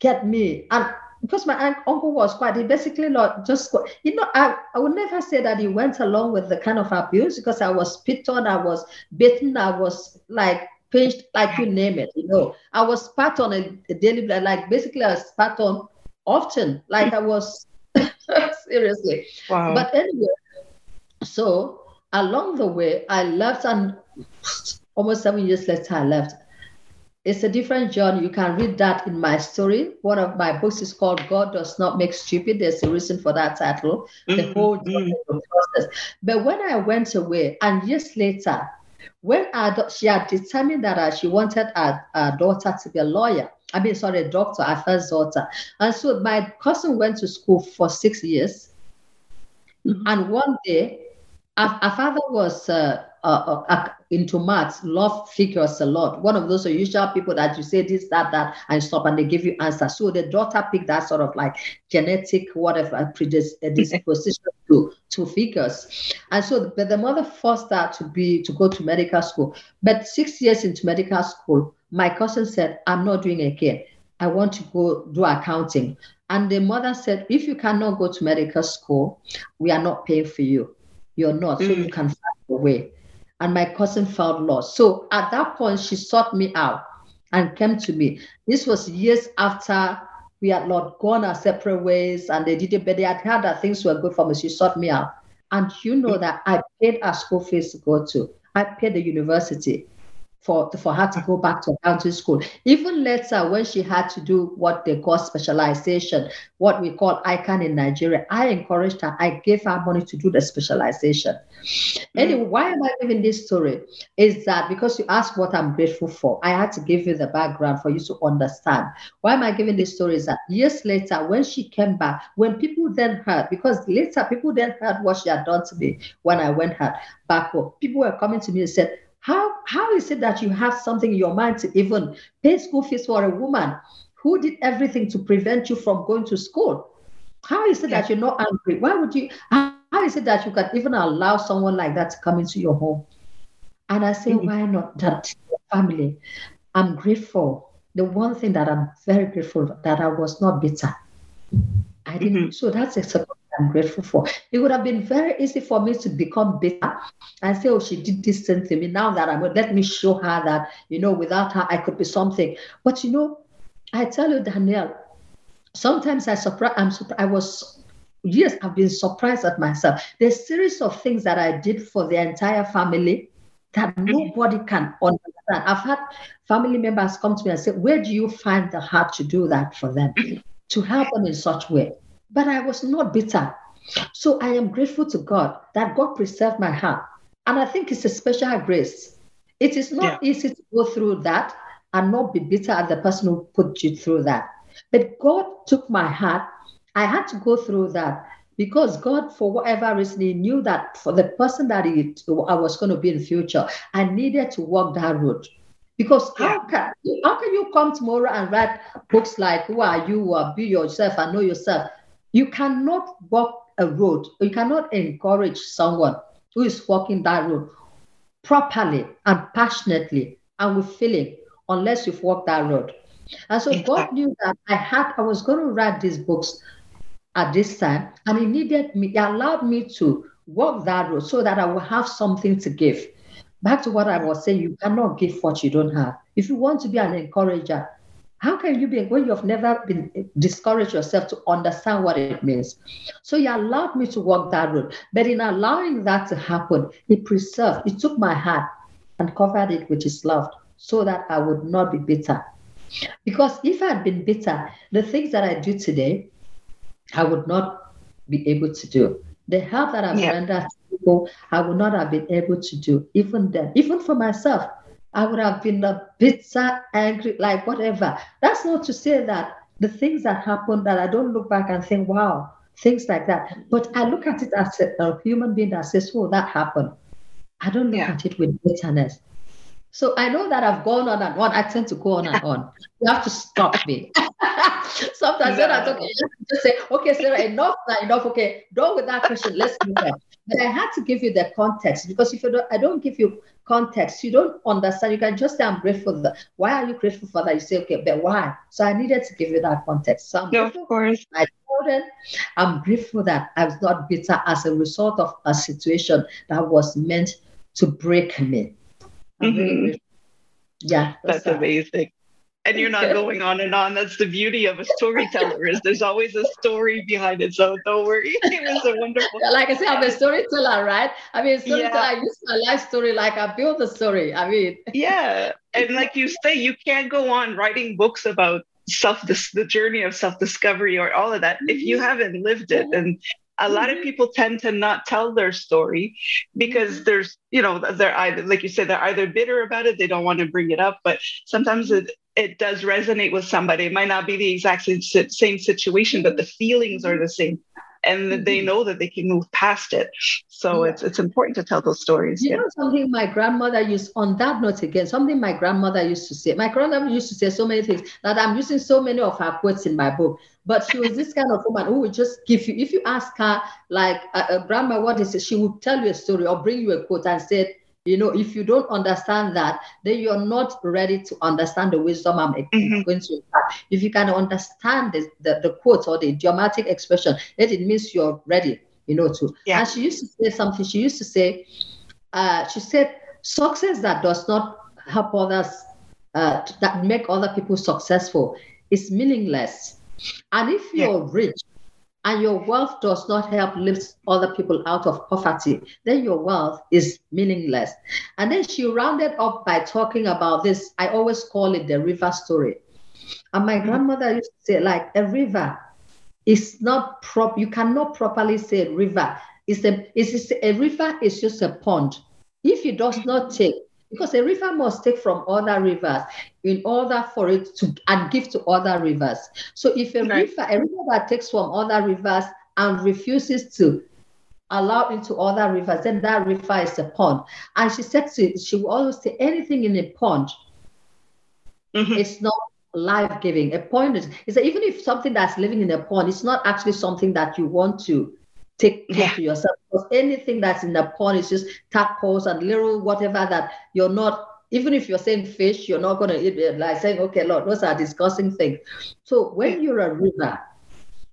get me. And because my uncle was quite, he basically not just, you know, I, I would never say that he went along with the kind of abuse because I was spit on, I was beaten, I was like pinched, like you name it, you know. I was spat on a, a daily, like basically I was spat on often, like I was, seriously. Wow. But anyway, so along the way, I left and almost seven years later, I left. It's a different journey. You can read that in my story. One of my books is called God Does Not Make Stupid. There's a reason for that title, the mm-hmm. whole journey mm-hmm. process. But when I went away, and years later, when I, she had determined that uh, she wanted her, her daughter to be a lawyer, I mean, sorry, a doctor, her first daughter. And so my cousin went to school for six years. Mm-hmm. And one day, our, our father was uh, uh, uh, into maths, love figures a lot. One of those usual people that you say this, that, that, and stop, and they give you answers. So the daughter picked that sort of like genetic, whatever, uh, predisposition to, to figures. And so, but the mother forced her to be to go to medical school. But six years into medical school, my cousin said, "I'm not doing it again. I want to go do accounting." And the mother said, "If you cannot go to medical school, we are not paying for you." you're not. So mm. you can find a way. And my cousin felt lost. So at that point, she sought me out and came to me. This was years after we had not gone our separate ways and they didn't, but they had heard that things were good for me. She sought me out. And you know that I paid her school fees to go to. I paid the university for, for her to go back to accounting school. Even later, when she had to do what they call specialization, what we call ICAN in Nigeria, I encouraged her. I gave her money to do the specialization. Mm-hmm. Anyway, why am I giving this story? Is that because you asked what I'm grateful for, I had to give you the background for you to understand. Why am I giving this story? Is that years later, when she came back, when people then heard, because later people then heard what she had done to me when I went her back home, people were coming to me and said, how, how is it that you have something in your mind to even pay school fees for a woman who did everything to prevent you from going to school? How is it yeah. that you're not angry? Why would you? How, how is it that you can even allow someone like that to come into your home? And I say, mm-hmm. why not that family? I'm grateful. The one thing that I'm very grateful that I was not bitter. I didn't. Mm-hmm. So that's a I'm grateful for. It would have been very easy for me to become bitter and say, oh, she did this thing to me. Now that I'm let me show her that, you know, without her, I could be something. But you know, I tell you, Danielle, sometimes I surprise I'm surprised, I was yes, I've been surprised at myself. There's series of things that I did for the entire family that mm-hmm. nobody can understand. I've had family members come to me and say, Where do you find the heart to do that for them? To help them in such way but I was not bitter. So I am grateful to God that God preserved my heart. And I think it's a special grace. It is not yeah. easy to go through that and not be bitter at the person who put you through that. But God took my heart. I had to go through that because God, for whatever reason, He knew that for the person that he, I was going to be in the future, I needed to walk that road. Because yeah. how can how can you come tomorrow and write books like "Who are you?" or "Be yourself" and know yourself? You cannot walk a road, you cannot encourage someone who is walking that road properly and passionately and with feeling unless you've walked that road. And so God knew that I had, I was going to write these books at this time, and He needed me, He allowed me to walk that road so that I will have something to give. Back to what I was saying, you cannot give what you don't have. If you want to be an encourager, how can you be when you've never been eh, discouraged yourself to understand what it means? So he allowed me to walk that road. But in allowing that to happen, he preserved, he took my heart and covered it with his love so that I would not be bitter. Because if I had been bitter, the things that I do today, I would not be able to do. The help that I've yeah. rendered to people, I would not have been able to do, even then, even for myself. I would have been a bitter, angry, like whatever. That's not to say that the things that happen that I don't look back and think, wow, things like that. But I look at it as a, a human being that says, oh, that happened. I don't look yeah. at it with bitterness. So I know that I've gone on and on. I tend to go on and on. You have to stop me. Sometimes no. when I talk, just say, okay, Sarah, enough, enough. Okay, done with that question. Let's move on. But I had to give you the context because if you don't, I don't give you context, you don't understand. You can just say, I'm grateful that. Why are you grateful for that? You say, okay, but why? So I needed to give you that context. So no, of course. I told I'm grateful that I was not bitter as a result of a situation that was meant to break me. Mm-hmm. Yeah. That's, that's amazing and you're not going on and on. That's the beauty of a storyteller is there's always a story behind it. So don't worry. It was a wonderful. Like I said, I'm a storyteller, right? I mean, storyteller. Yeah. I use my life story like I build a story. I mean. Yeah, and like you say, you can't go on writing books about self the journey of self discovery or all of that if you mm-hmm. haven't lived it and a lot of mm-hmm. people tend to not tell their story because mm-hmm. there's you know they're either like you said they're either bitter about it they don't want to bring it up but sometimes it it does resonate with somebody. It might not be the exact same situation, but the feelings are the same. And mm-hmm. they know that they can move past it. So yeah. it's it's important to tell those stories. You yeah. know something my grandmother used on that note again, something my grandmother used to say. My grandmother used to say so many things that I'm using so many of her quotes in my book. But she was this kind of woman who would just give you, if you ask her, like, uh, uh, grandma, what is it? She would tell you a story or bring you a quote and say, you know, if you don't understand that, then you're not ready to understand the wisdom I'm mm-hmm. going to impart. If you can understand the, the, the quote or the dramatic expression, then it means you're ready, you know, to. Yeah. And she used to say something. She used to say, uh, she said, success that does not help others, uh, that make other people successful is meaningless. And if you're yeah. rich, and your wealth does not help lift other people out of poverty, then your wealth is meaningless. And then she rounded up by talking about this. I always call it the river story. And my grandmother used to say, like, a river is not prop, you cannot properly say river. It's a, it's a river is just a pond. If it does not take because a river must take from other rivers in order for it to and give to other rivers. So if a right. river, a river that takes from other rivers and refuses to allow into other rivers, then that river is a pond. And she said to, she will always say anything in a pond, mm-hmm. it's not life giving. A pond is, is that even if something that's living in a pond, it's not actually something that you want to take care yeah. to yourself because anything that's in the pond is just tadpoles and little whatever that you're not even if you're saying fish you're not going to eat it like saying okay lord those are disgusting things. So when you're a river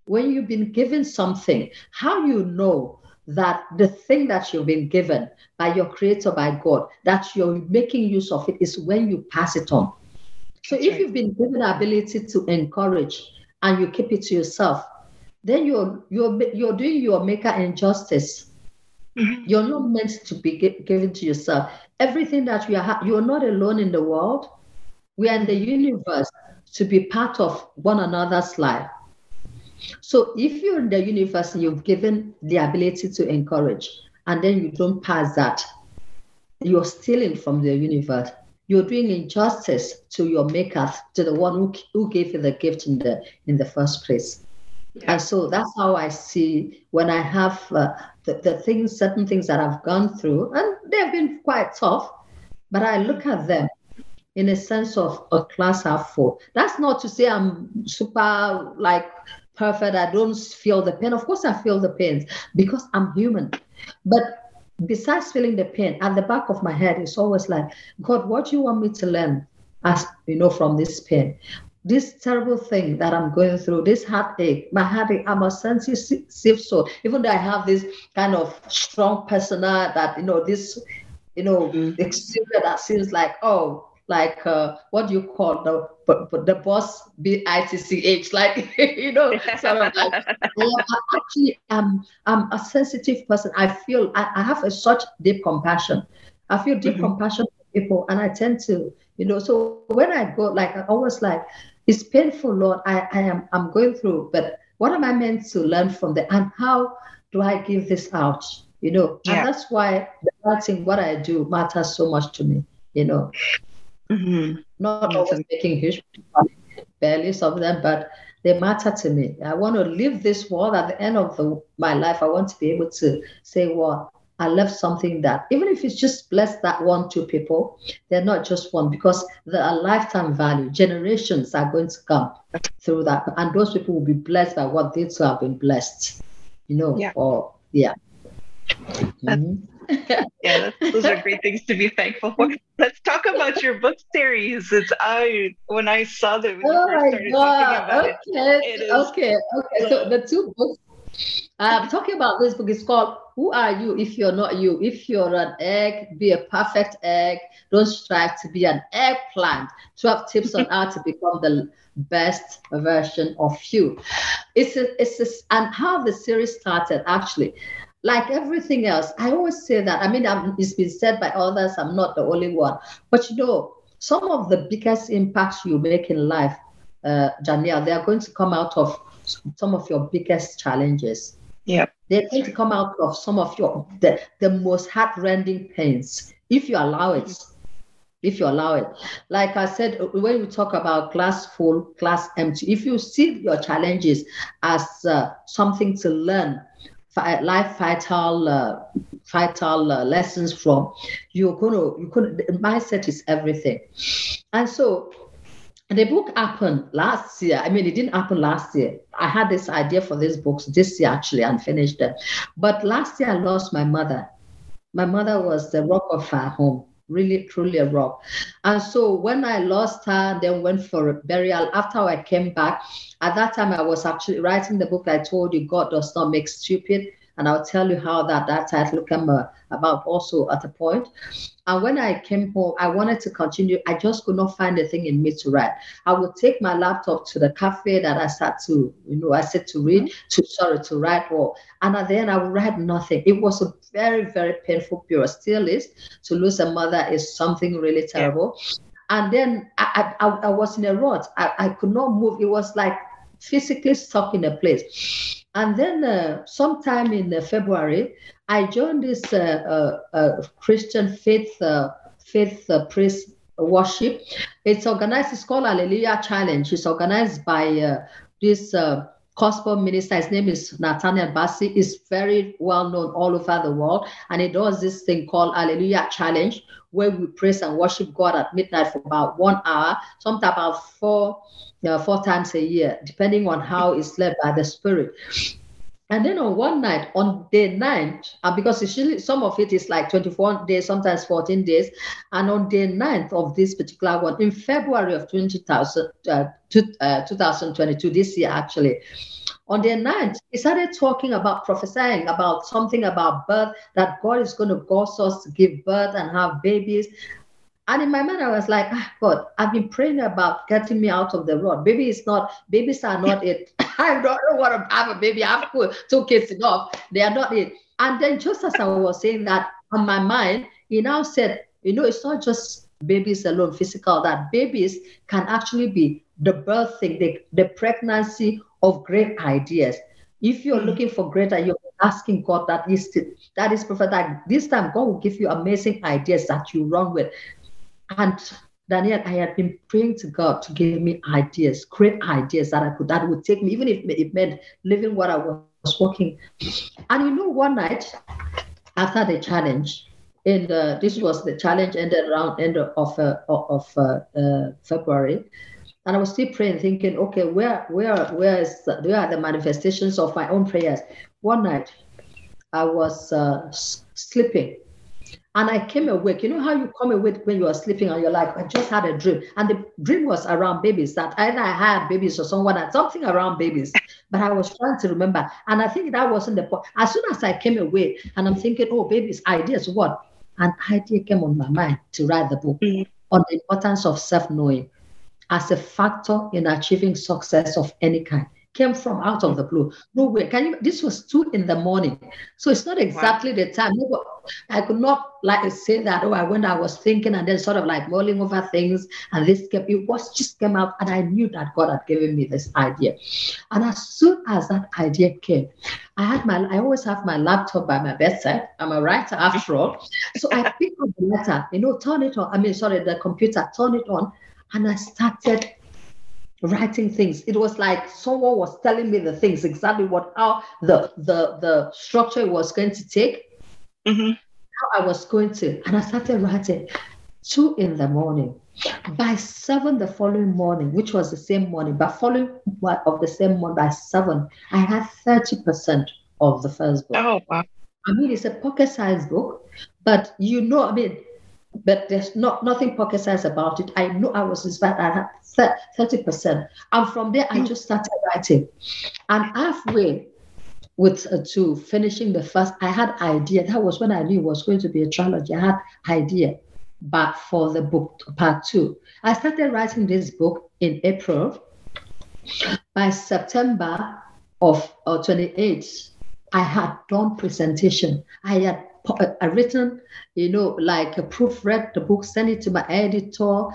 when you've been given something how you know that the thing that you've been given by your creator by god that you're making use of it is when you pass it on? So if you've been given the ability to encourage and you keep it to yourself then you're you're you're doing your maker injustice. Mm-hmm. You're not meant to be given to yourself. Everything that you are, you're not alone in the world. We are in the universe to be part of one another's life. So if you're in the universe and you've given the ability to encourage, and then you don't pass that, you're stealing from the universe. You're doing injustice to your maker, to the one who, who gave you the gift in the in the first place. And so that's how I see when I have uh, the, the things, certain things that I've gone through, and they've been quite tough, but I look at them in a sense of a class of four. That's not to say I'm super like perfect. I don't feel the pain. Of course, I feel the pains because I'm human. But besides feeling the pain, at the back of my head, it's always like, God, what do you want me to learn? As you know, from this pain this terrible thing that I'm going through, this heartache, my heartache, I'm a sensitive soul. Even though I have this kind of strong persona that, you know, this, you know, mm-hmm. exterior that seems like, oh, like uh, what do you call the but, but the boss B I T C H like you know like actually um I'm a sensitive person I feel I, I have a such deep compassion I feel deep mm-hmm. compassion for people and I tend to you know so when I go like I always like it's painful, Lord. I, I am I'm going through, but what am I meant to learn from that? And how do I give this out? You know, yeah. and that's why the writing, what I do, matters so much to me. you know. Mm-hmm. Not always making huge some of them, but they matter to me. I want to live this world at the end of the, my life. I want to be able to say, well, I left something that, even if it's just bless that one, two people, they're not just one because there are lifetime value. Generations are going to come through that. And those people will be blessed by what they too have been blessed, you know, yeah. or yeah. Mm-hmm. yeah, those are great things to be thankful for. Let's talk about your book series. It's I when I saw that when oh you first started talking about okay. it. it okay, okay. So the two books I'm talking about this book. It's called Who Are You If You're Not You? If you're an egg, be a perfect egg. Don't strive to be an eggplant. 12 tips on how to become the best version of you. It's a, it's a, and how the series started actually. Like everything else, I always say that. I mean, I'm, it's been said by others. I'm not the only one. But you know, some of the biggest impacts you make in life, uh, they are going to come out of some of your biggest challenges. Yeah. They're going to come out of some of your the, the most heart-rending pains if you allow it. If you allow it. Like I said, when we talk about glass full, glass empty, if you see your challenges as uh, something to learn, life vital uh, vital uh, lessons from you're gonna you could mindset is everything and so the book happened last year. I mean, it didn't happen last year. I had this idea for these books this year actually and finished them. But last year I lost my mother. My mother was the rock of our home, really, truly a rock. And so when I lost her, then went for a burial. After I came back, at that time I was actually writing the book I told you, God does not make stupid. And I'll tell you how that, that title came uh, about also at a point. And when I came home, I wanted to continue. I just could not find a thing in me to write. I would take my laptop to the cafe that I sat to, you know, I said to read, mm-hmm. to sorry, to write or and then I would write nothing. It was a very, very painful period. Still is to lose a mother is something really terrible. Yeah. And then I, I, I was in a rut. I, I could not move. It was like physically stuck in a place. And then uh, sometime in uh, February, I joined this uh, uh, uh Christian faith faith priest worship. It's organized. It's called Hallelujah Challenge. It's organized by this gospel minister. His name is Nathaniel Bassey. Is very well known all over the world, and he does this thing called Hallelujah Challenge, where we praise and worship God at midnight for about one hour, sometimes about four uh, four times a year, depending on how it's led by the Spirit. And then on one night, on day nine, uh, because usually some of it is like 21 days, sometimes 14 days. And on day ninth of this particular one, in February of 20,000, uh, uh, 2022, this year actually, on day ninth, he started talking about prophesying about something about birth, that God is going to cause us to give birth and have babies. And in my mind, I was like, ah, God, I've been praying about getting me out of the road. Baby is not, babies are not it. I don't want to have a baby. I have two kids enough. They are not it. And then just as I was saying that on my mind, he now said, you know, it's not just babies alone, physical, that babies can actually be the birthing, the, the pregnancy of great ideas. If you're mm-hmm. looking for greater, you're asking God that is that is perfect. That this time God will give you amazing ideas that you run with. And Danielle, I had been praying to God to give me ideas, great ideas that I could that would take me, even if it meant living what I was working. And you know, one night after the challenge, and this was the challenge ended around end of uh, of uh, uh, February, and I was still praying, thinking, okay, where where where is the, where are the manifestations of my own prayers? One night, I was uh, sleeping and I came awake. You know how you come awake when you are sleeping and you're like, I just had a dream. And the dream was around babies that either I had babies or someone had something around babies. But I was trying to remember. And I think that wasn't the point. As soon as I came awake and I'm thinking, oh, babies, ideas, what? An idea came on my mind to write the book mm-hmm. on the importance of self-knowing as a factor in achieving success of any kind. Came from out of the blue. Nowhere. Can you? This was two in the morning, so it's not exactly wow. the time. I could not like say that. Oh, I when I was thinking and then sort of like mulling over things, and this came. It was just came out, and I knew that God had given me this idea. And as soon as that idea came, I had my. I always have my laptop by my bedside. I'm a writer after all, so I picked up the letter. You know, turn it on. I mean, sorry, the computer. Turn it on, and I started writing things. It was like someone was telling me the things exactly what how the the the structure was going to take, mm-hmm. how I was going to, and I started writing. Two in the morning. By seven the following morning, which was the same morning, but following of the same month by seven, I had thirty percent of the first book. Oh wow! I mean, it's a pocket-sized book, but you know, I mean, but there's not nothing pocket size about it. I know I was inspired. I had 30%. And from there, I just started writing. And halfway with uh, to finishing the first, I had idea. That was when I knew it was going to be a trilogy. I had idea but for the book part two. I started writing this book in April. By September of uh, 28, I had done presentation. I had I uh, uh, written, you know, like a proofread the book, send it to my editor,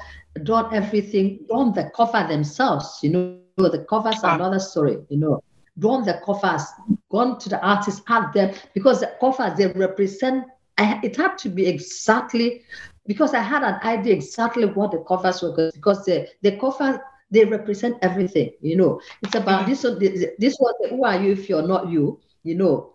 done everything, done the cover themselves, you know, the covers are ah. another story, you know, done the covers, gone to the artist, had them, because the covers, they represent, I, it had to be exactly, because I had an idea exactly what the covers were, because the, the covers, they represent everything, you know. It's about mm-hmm. this, this was, who are you if you're not you, you know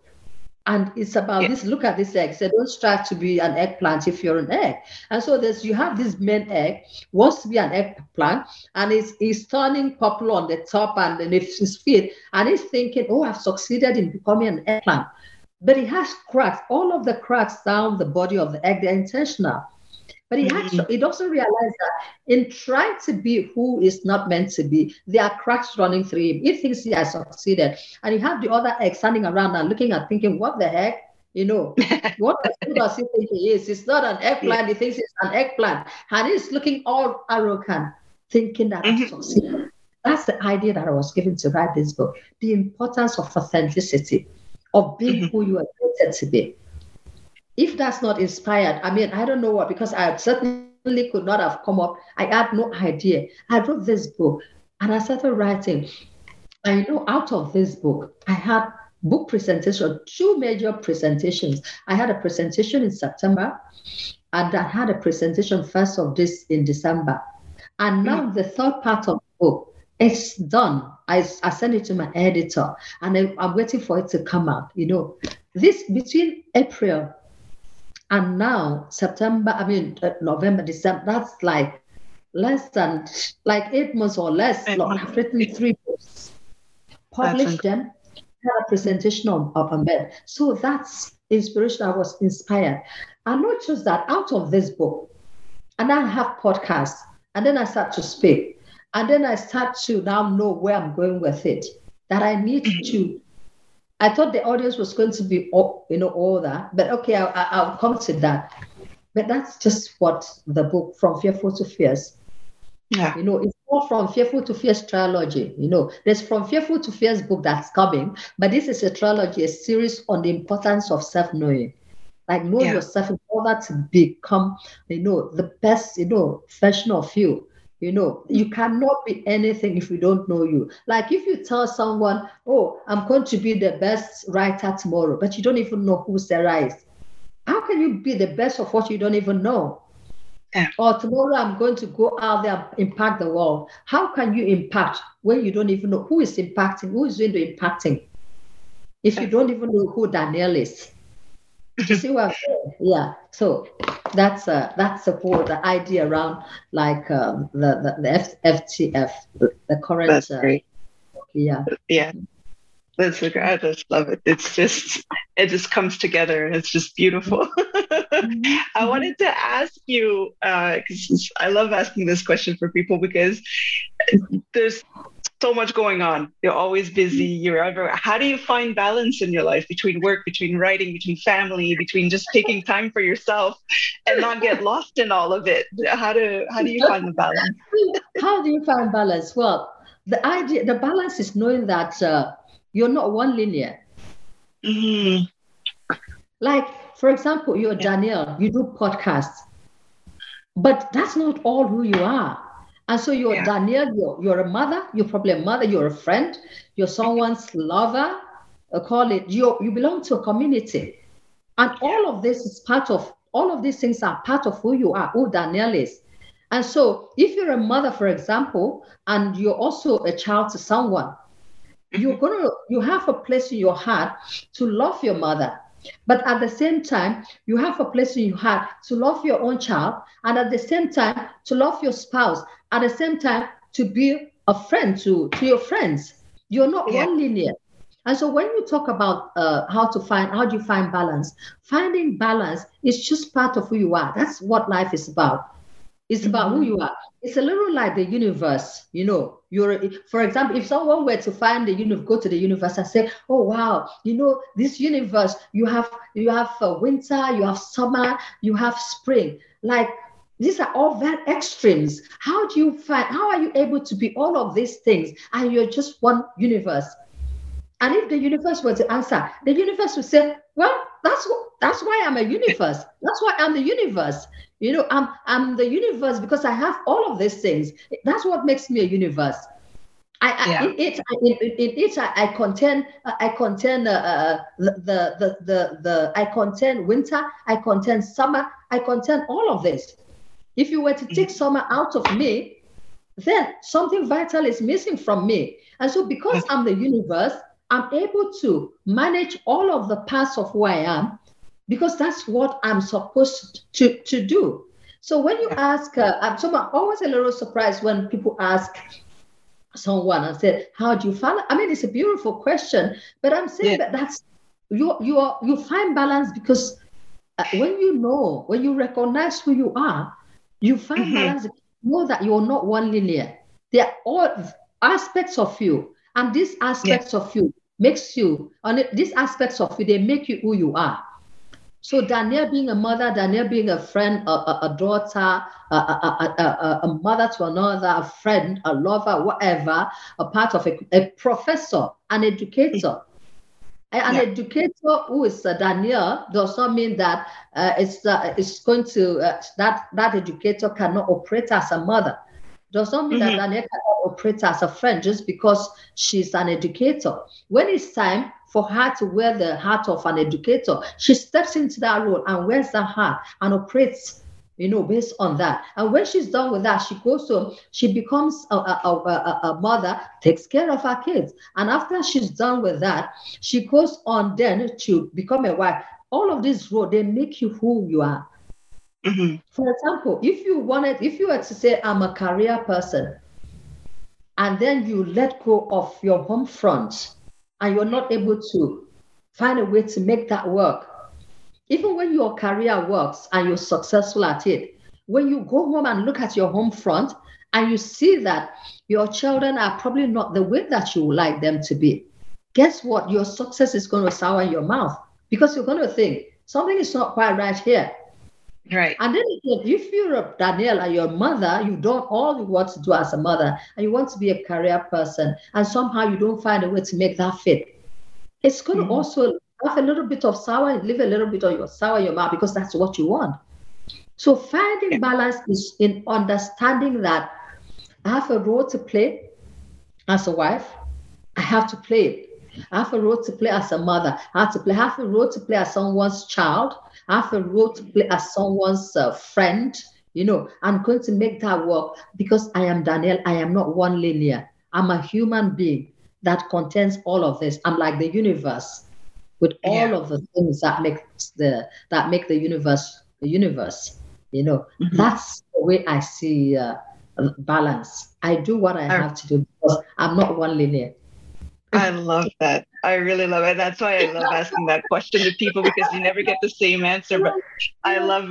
and it's about yeah. this look at this egg. So don't strive to be an eggplant if you're an egg. And so there's you have this main egg wants to be an eggplant and it's, it's turning purple on the top and then it's feet and it's thinking oh i've succeeded in becoming an eggplant. But it has cracks all of the cracks down the body of the egg they're intentional but he mm-hmm. actually he doesn't realize that in trying to be who is not meant to be, there are cracks running through him. He thinks he has succeeded. And you have the other egg standing around and looking at thinking, what the heck? You know, what does he think he is? It's not an eggplant, yeah. he thinks it's an eggplant. And he's looking all arrogant, thinking that mm-hmm. Succeeded. That's the idea that I was given to write this book. The importance of authenticity, of being mm-hmm. who you are created to be if that's not inspired, I mean, I don't know what, because I certainly could not have come up. I had no idea. I wrote this book and I started writing. I know out of this book, I had book presentation, two major presentations. I had a presentation in September and I had a presentation first of this in December. And now mm. the third part of the book, it's done. I, I sent it to my editor and I, I'm waiting for it to come out. You know, this between April and now September, I mean uh, November, December, that's like less than like eight months or less. Long. I've written three books, published them, had a presentation on, of a bed. So that's inspiration. I was inspired. And not just that, out of this book, and I have podcasts, and then I start to speak. And then I start to now know where I'm going with it. That I need to I thought the audience was going to be, all, you know, all that. But okay, I, will come to that. But that's just what the book From Fearful to Fierce. Yeah. You know, it's more from Fearful to Fierce trilogy. You know, there's From Fearful to Fierce book that's coming, but this is a trilogy, a series on the importance of self-knowing. Like know yeah. yourself in order to become, you know, the best, you know, version of you. You know, you cannot be anything if you don't know you. Like if you tell someone, Oh, I'm going to be the best writer tomorrow, but you don't even know who Sarah is. How can you be the best of what you don't even know? Yeah. Or tomorrow I'm going to go out there and impact the world. How can you impact when you don't even know who is impacting, who is doing the impacting? If you don't even know who Danielle is. You see what Yeah. So that's uh, that's the whole the idea around like um, the, the the F- FTF, the, the current. That's uh. Yeah. Yeah. That's great. I just love it. It's just it just comes together and it's just beautiful. mm-hmm. I wanted to ask you because uh, I love asking this question for people because there's so much going on. You're always busy. You're ever. How do you find balance in your life between work, between writing, between family, between just taking time for yourself, and not get lost in all of it? How do how do you find the balance? How do you find balance? Well, the idea, the balance is knowing that uh, you're not one linear. Mm-hmm. Like, for example, you're. Danielle, you do podcasts, but that's not all who you are. And so you're yeah. Danielle, you're, you're a mother, you're probably a mother, you're a friend, you're someone's lover, call it, you you belong to a community. And all of this is part of, all of these things are part of who you are, who Danielle is. And so if you're a mother, for example, and you're also a child to someone, you're mm-hmm. gonna you have a place in your heart to love your mother but at the same time you have a place in your heart to love your own child and at the same time to love your spouse at the same time to be a friend to to your friends. You're not yeah. one linear and so when you talk about uh, how to find how do you find balance finding balance is just part of who you are. That's what life is about it's mm-hmm. about who you are. It's a little like the universe you know. You're for example if someone were to find the universe go to the universe and say oh wow you know this universe you have you have uh, winter you have summer you have spring. Like these are all very extremes. How do you find how are you able to be all of these things and you're just one universe? And if the universe were to answer the universe would say well that's what that's why i'm a universe that's why i'm the universe you know, I'm I'm the universe because I have all of these things. That's what makes me a universe. I, yeah. I in it in, in it I, I contain I contain uh, uh, the, the the the I contain winter I contain summer I contain all of this. If you were to take mm-hmm. summer out of me, then something vital is missing from me. And so because I'm the universe, I'm able to manage all of the parts of who I am because that's what I'm supposed to, to do. So when you ask, uh, I'm, so I'm always a little surprised when people ask someone and say, "How do you find?" I mean, it's a beautiful question, but I'm saying yeah. that that's you you are you find balance because uh, when you know when you recognize who you are, you find mm-hmm. balance. Know that you're not one linear. There are all aspects of you, and these aspects yeah. of you makes you, and these aspects of you they make you who you are. So Danielle being a mother, Danielle being a friend, a, a, a daughter, a, a, a, mother to another, a friend, a lover, whatever, a part of a, a professor, an educator. An yeah. educator who is uh, Danielle does not mean that uh, it's uh, it's going to uh, that that educator cannot operate as a mother. Does not mean mm-hmm. that Danielle cannot operate as a friend just because she's an educator. When it's time for her to wear the hat of an educator. She steps into that role and wears that hat and operates you know, based on that. And when she's done with that, she goes to, she becomes a, a, a, a, mother, takes care of her kids. And after she's done with that, she goes on then to become a wife. All of these roles, they make you who you are. Mm-hmm. For example, if you wanted, if you were to say, I'm a career person, and then you let go of your home front and you're not able to find a way to make that work, even when your career works and you're successful at it, when you go home and look at your home front and you see that your children are probably not the way that you would like them to be, guess what? Your success is going to sour your mouth because you're going to think something is not quite right here. Right. And then if you're a Danielle and your mother, you've done all you want to do as a mother, and you want to be a career person, and somehow you don't find a way to make that fit, it's going mm-hmm. to also have a little bit of sour, leave a little bit of your sour in your mouth because that's what you want. So finding yeah. balance is in understanding that I have a role to play as a wife. I have to play it. I have a role to play as a mother. I have to play. I have a role to play as someone's child. I have a role to play as someone's uh, friend. You know, I'm going to make that work because I am Danielle. I am not one linear. I'm a human being that contains all of this. I'm like the universe with all yeah. of the things that make the that make the universe the universe. You know, mm-hmm. that's the way I see uh, balance. I do what I have to do because I'm not one linear. I love that. I really love it. That's why I love asking that question to people because you never get the same answer. But I love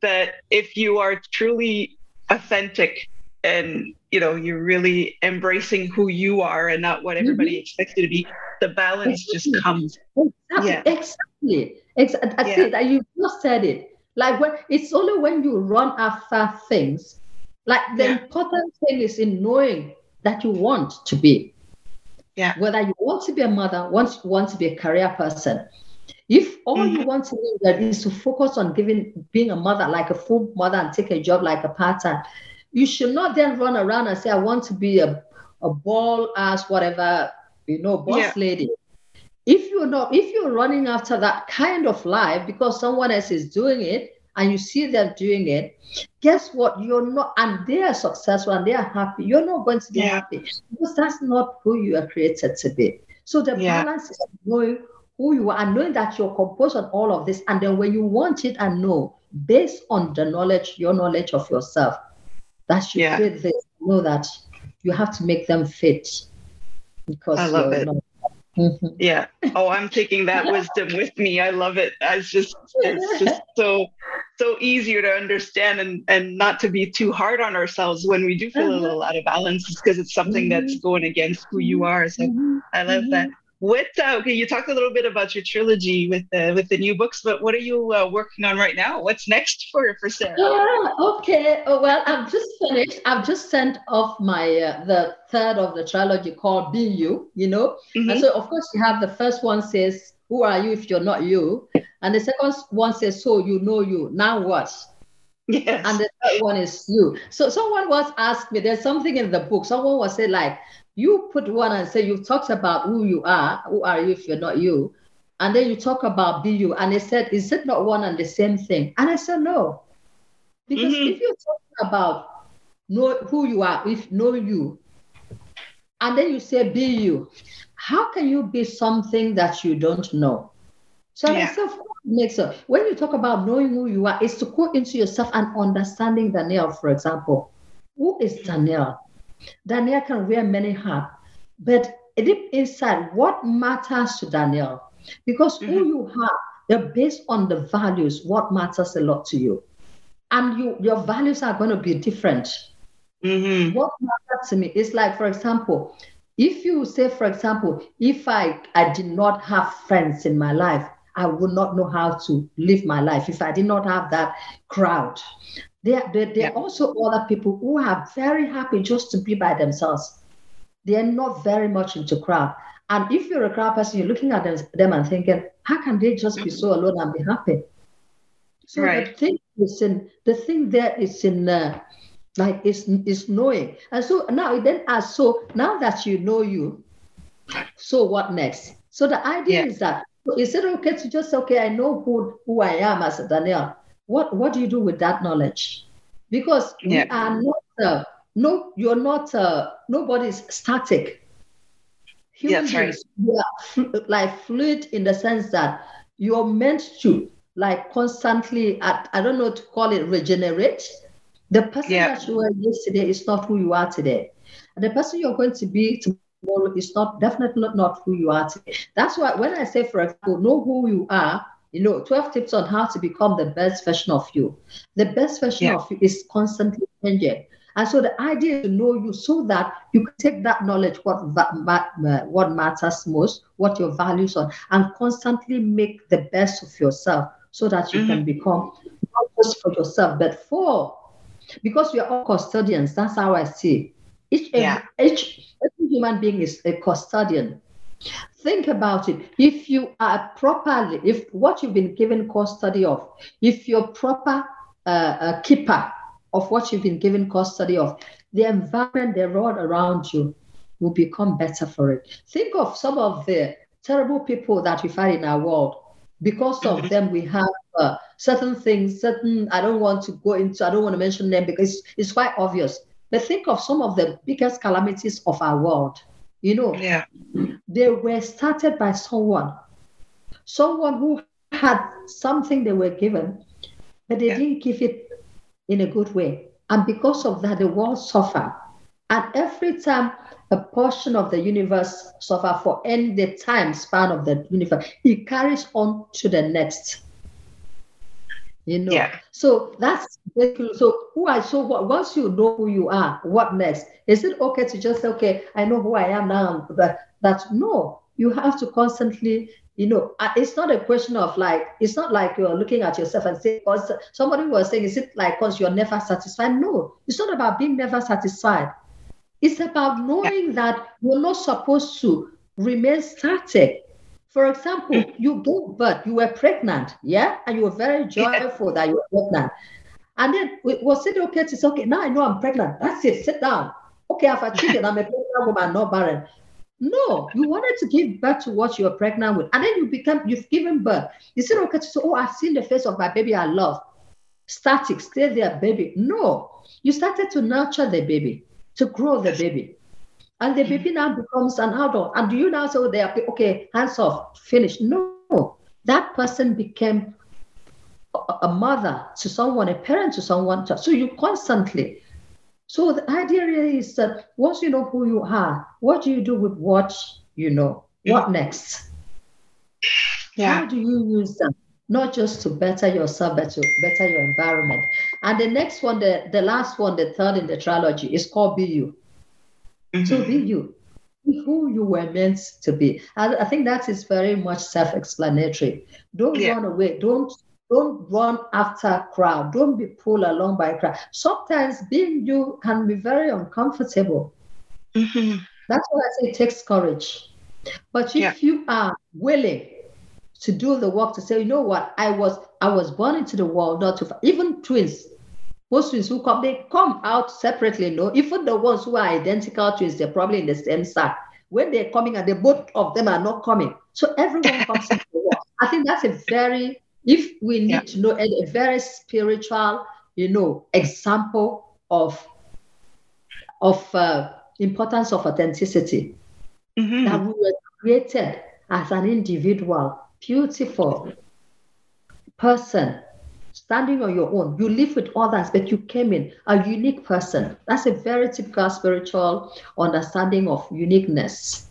that if you are truly authentic and you know you're really embracing who you are and not what everybody mm-hmm. expects you to be, the balance just comes. Exactly. Yeah. Exactly. Exactly. I yeah. that you just said it. Like when it's only when you run after things. Like the yeah. important thing is in knowing that you want to be. Yeah. Whether you want to be a mother, want, want to be a career person. If all mm-hmm. you want to do that is to focus on giving being a mother, like a full mother, and take a job like a part-time, you should not then run around and say, I want to be a, a ball ass, whatever, you know, boss yeah. lady. If you're not, if you're running after that kind of life because someone else is doing it, and you see them doing it, guess what? You're not, and they are successful and they are happy. You're not going to be yeah. happy because that's not who you are created to be. So the yeah. balance is knowing who you are and knowing that you're composed on all of this. And then when you want it and know, based on the knowledge, your knowledge of yourself, that you yeah. fit this, know that you have to make them fit because I love it. Not, Mm-hmm. Yeah. Oh, I'm taking that wisdom with me. I love it. It's just it's just so so easier to understand and and not to be too hard on ourselves when we do feel a uh-huh. little out of balance because it's something that's mm-hmm. going against who you are. So mm-hmm. I love that. What uh, okay? You talked a little bit about your trilogy with the with the new books, but what are you uh, working on right now? What's next for for Sarah? Oh, okay. Oh, well, I've just finished. I've just sent off my uh, the third of the trilogy called "Be You." You know, mm-hmm. and so of course you have the first one says, "Who are you if you're not you?" and the second one says, "So you know you now what?" Yes. And the third one is you. So someone was asked me. There's something in the book. Someone was say like you put one and say you've talked about who you are, who are you if you're not you, and then you talk about be you, and they said, is it not one and the same thing? And I said no, because mm-hmm. if you're talking about know who you are, if know you, and then you say be you, how can you be something that you don't know? So yeah. Said, makes sense. When you talk about knowing who you are, is to go into yourself and understanding Danielle, for example. Who is Danielle? Daniel can wear many hats, but deep inside, what matters to Daniel? Because mm-hmm. who you are, they're based on the values, what matters a lot to you. And you, your values are going to be different. Mm-hmm. What matters to me is like, for example, if you say, for example, if I, I did not have friends in my life, I would not know how to live my life if I did not have that crowd. There, there, there yeah. are also other people who are very happy just to be by themselves. They are not very much into crowd. And if you're a crowd person, you're looking at them, them and thinking, how can they just be so alone and be happy? So right. the thing is in the thing there is in uh, like is is knowing. And so now it then as so now that you know you, so what next? So the idea yeah. is that is it okay to just say, okay, I know who who I am as a Danielle what what do you do with that knowledge? Because yeah. we are not uh, no, you're not uh, nobody's static. Human yeah, beings, right. we are like fluid in the sense that you're meant to like constantly at, I don't know to call it regenerate. The person yeah. that you were yesterday is not who you are today. And the person you're going to be tomorrow is not definitely not who you are today. That's why when I say, for example, know who you are, you know 12 tips on how to become the best version of you the best version yeah. of you is constantly changing and so the idea is to know you so that you can take that knowledge what what matters most what your values are and constantly make the best of yourself so that you mm-hmm. can become not just for yourself but for because we are all custodians that's how i see each yeah. each, every human being is a custodian Think about it. If you are properly, if what you've been given custody of, if you're proper uh, keeper of what you've been given custody of, the environment, the world around you will become better for it. Think of some of the terrible people that we find in our world. Because of them, we have uh, certain things, certain, I don't want to go into, I don't want to mention them because it's quite obvious. But think of some of the biggest calamities of our world you know, yeah. they were started by someone, someone who had something they were given, but they yeah. didn't give it in a good way. And because of that, the world suffered. And every time a portion of the universe suffer for any the time span of the universe, it carries on to the next. You know? Yeah. so that's so who i so what, once you know who you are what next? Is it okay to just say okay i know who i am now but that no. You have to constantly you know uh, it's not a question of like it's not like you're looking at yourself and saying because somebody was saying is it like because you're never satisfied no. It's not about being never satisfied It's about knowing yeah. that you're not supposed to remain static. For example, mm. you gave birth, you were pregnant, yeah, and you were very joyful yeah. that you were pregnant. And then we was it okay to say, okay, now I know I'm pregnant. That's it, sit down. Okay, I've achieved it. I'm a pregnant woman, not barren. No, you wanted to give birth to what you were pregnant with. And then you become, you've given birth. You said, okay, so, oh, I've seen the face of my baby I love. Static, stay there, baby. No, you started to nurture the baby, to grow the baby. And the baby now becomes an adult. And do you now say, oh, they are, okay, hands off, finish? No, that person became a mother to someone, a parent to someone. So you constantly. So the idea really is that once you know who you are, what do you do with what you know? What next? Yeah. How do you use them? Not just to better yourself, but to better your environment. And the next one, the, the last one, the third in the trilogy, is called Be You. Mm-hmm. So be you who you were meant to be. I, I think that is very much self-explanatory. Don't yeah. run away. Don't don't run after crowd. Don't be pulled along by crowd. Sometimes being you can be very uncomfortable. Mm-hmm. That's why I say it takes courage. But if yeah. you are willing to do the work to say, you know what, I was I was born into the world not to even twins. Most twins who come, they come out separately. No, even the ones who are identical twins, they're probably in the same sack. When they're coming and the both of them are not coming. So everyone comes into the world. I think that's a very if we need yeah. to know a, very spiritual, you know, example of of uh, importance of authenticity, mm-hmm. that we were created as an individual, beautiful person, standing on your own. You live with others, but you came in a unique person. That's a very typical spiritual understanding of uniqueness.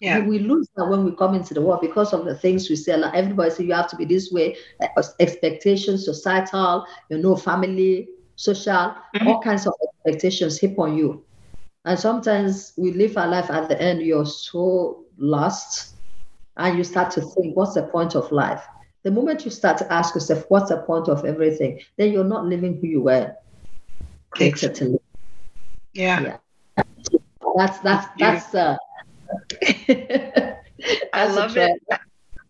Yeah. We, lose that when we come into the world because of the things we say. Like everybody say you have to be this way, uh, expectations, societal, you know, family, social, mm-hmm. all kinds of expectations hip on you. And sometimes we live our life at the end, you're so lost, and you start to think, what's the point of life? The moment you start to ask yourself, what's the point of everything, then you're not living who you were created to live. Yeah. yeah. That's that's that's uh, I love it.